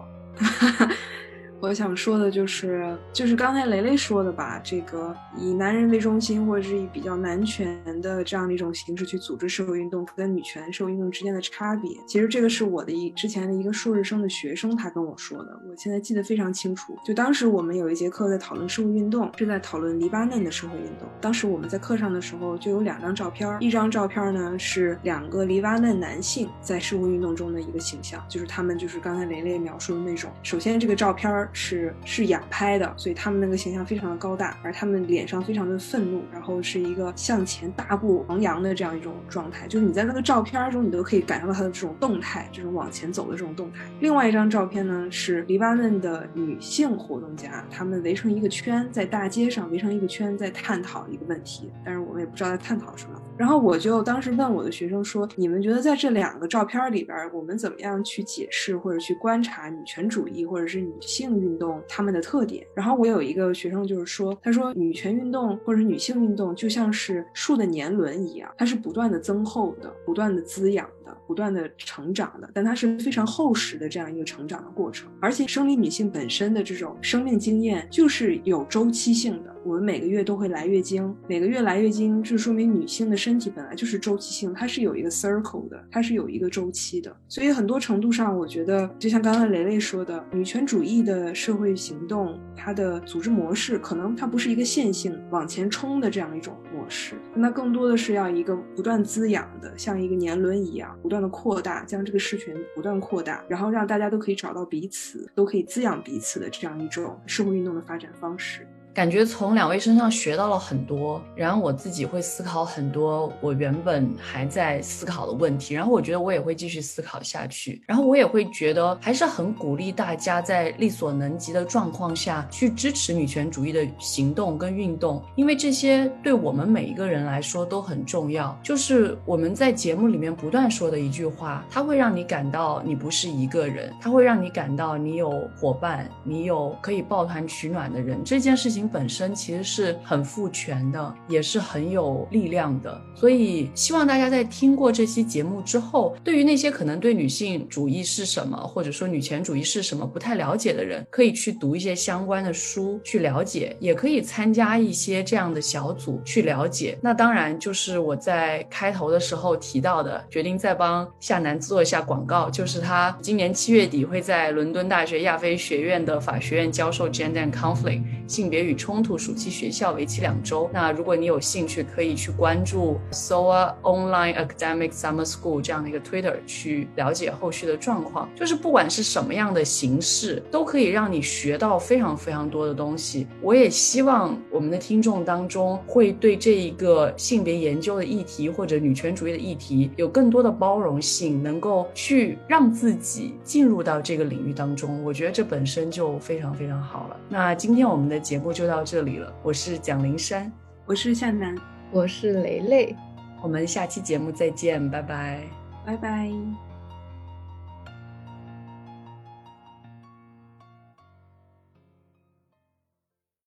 我想说的就是，就是刚才雷雷说的吧，这个以男人为中心，或者是以比较男权的这样的一种形式去组织社会运动，跟女权社会运动之间的差别，其实这个是我的一之前的一个硕士生的学生他跟我说的，我现在记得非常清楚。就当时我们有一节课在讨论社会运动，是在讨论黎巴嫩的社会运动。当时我们在课上的时候就有两张照片，一张照片呢是两个黎巴嫩男性在社会运动中的一个形象，就是他们就是刚才雷雷描述的那种。首先这个照片。是是仰拍的，所以他们那个形象非常的高大，而他们脸上非常的愤怒，然后是一个向前大步昂扬的这样一种状态，就是你在那个照片中，你都可以感受到他的这种动态，这种往前走的这种动态。另外一张照片呢，是黎巴嫩的女性活动家，她们围成一个圈，在大街上围成一个圈，在探讨一个问题，但是我们也不知道在探讨什么。然后我就当时问我的学生说：“你们觉得在这两个照片里边，我们怎么样去解释或者去观察女权主义或者是女性运动他们的特点？”然后我有一个学生就是说：“他说女权运动或者女性运动就像是树的年轮一样，它是不断的增厚的，不断的滋养。”不断的成长的，但它是非常厚实的这样一个成长的过程，而且生理女性本身的这种生命经验就是有周期性的。我们每个月都会来月经，每个月来月经，就说明女性的身体本来就是周期性，它是有一个 circle 的，它是有一个周期的。所以很多程度上，我觉得就像刚刚雷雷说的，女权主义的社会行动，它的组织模式可能它不是一个线性往前冲的这样一种模式，那更多的是要一个不断滋养的，像一个年轮一样，不断的扩大，将这个事权不断扩大，然后让大家都可以找到彼此，都可以滋养彼此的这样一种社会运动的发展方式。感觉从两位身上学到了很多，然后我自己会思考很多我原本还在思考的问题，然后我觉得我也会继续思考下去，然后我也会觉得还是很鼓励大家在力所能及的状况下去支持女权主义的行动跟运动，因为这些对我们每一个人来说都很重要。就是我们在节目里面不断说的一句话，它会让你感到你不是一个人，它会让你感到你有伙伴，你有可以抱团取暖的人。这件事情。本身其实是很赋权的，也是很有力量的，所以希望大家在听过这期节目之后，对于那些可能对女性主义是什么，或者说女权主义是什么不太了解的人，可以去读一些相关的书去了解，也可以参加一些这样的小组去了解。那当然就是我在开头的时候提到的，决定再帮夏楠做一下广告，就是他今年七月底会在伦敦大学亚非学院的法学院教授 Gender Conflict 性别与。冲突暑期学校为期两周。那如果你有兴趣，可以去关注 SOA Online Academic Summer School 这样的一个 Twitter 去了解后续的状况。就是不管是什么样的形式，都可以让你学到非常非常多的东西。我也希望我们的听众当中会对这一个性别研究的议题或者女权主义的议题有更多的包容性，能够去让自己进入到这个领域当中。我觉得这本身就非常非常好了。那今天我们的节目就到。到这里了，我是蒋灵山，我是向南，我是雷雷，我们下期节目再见，拜拜，拜拜。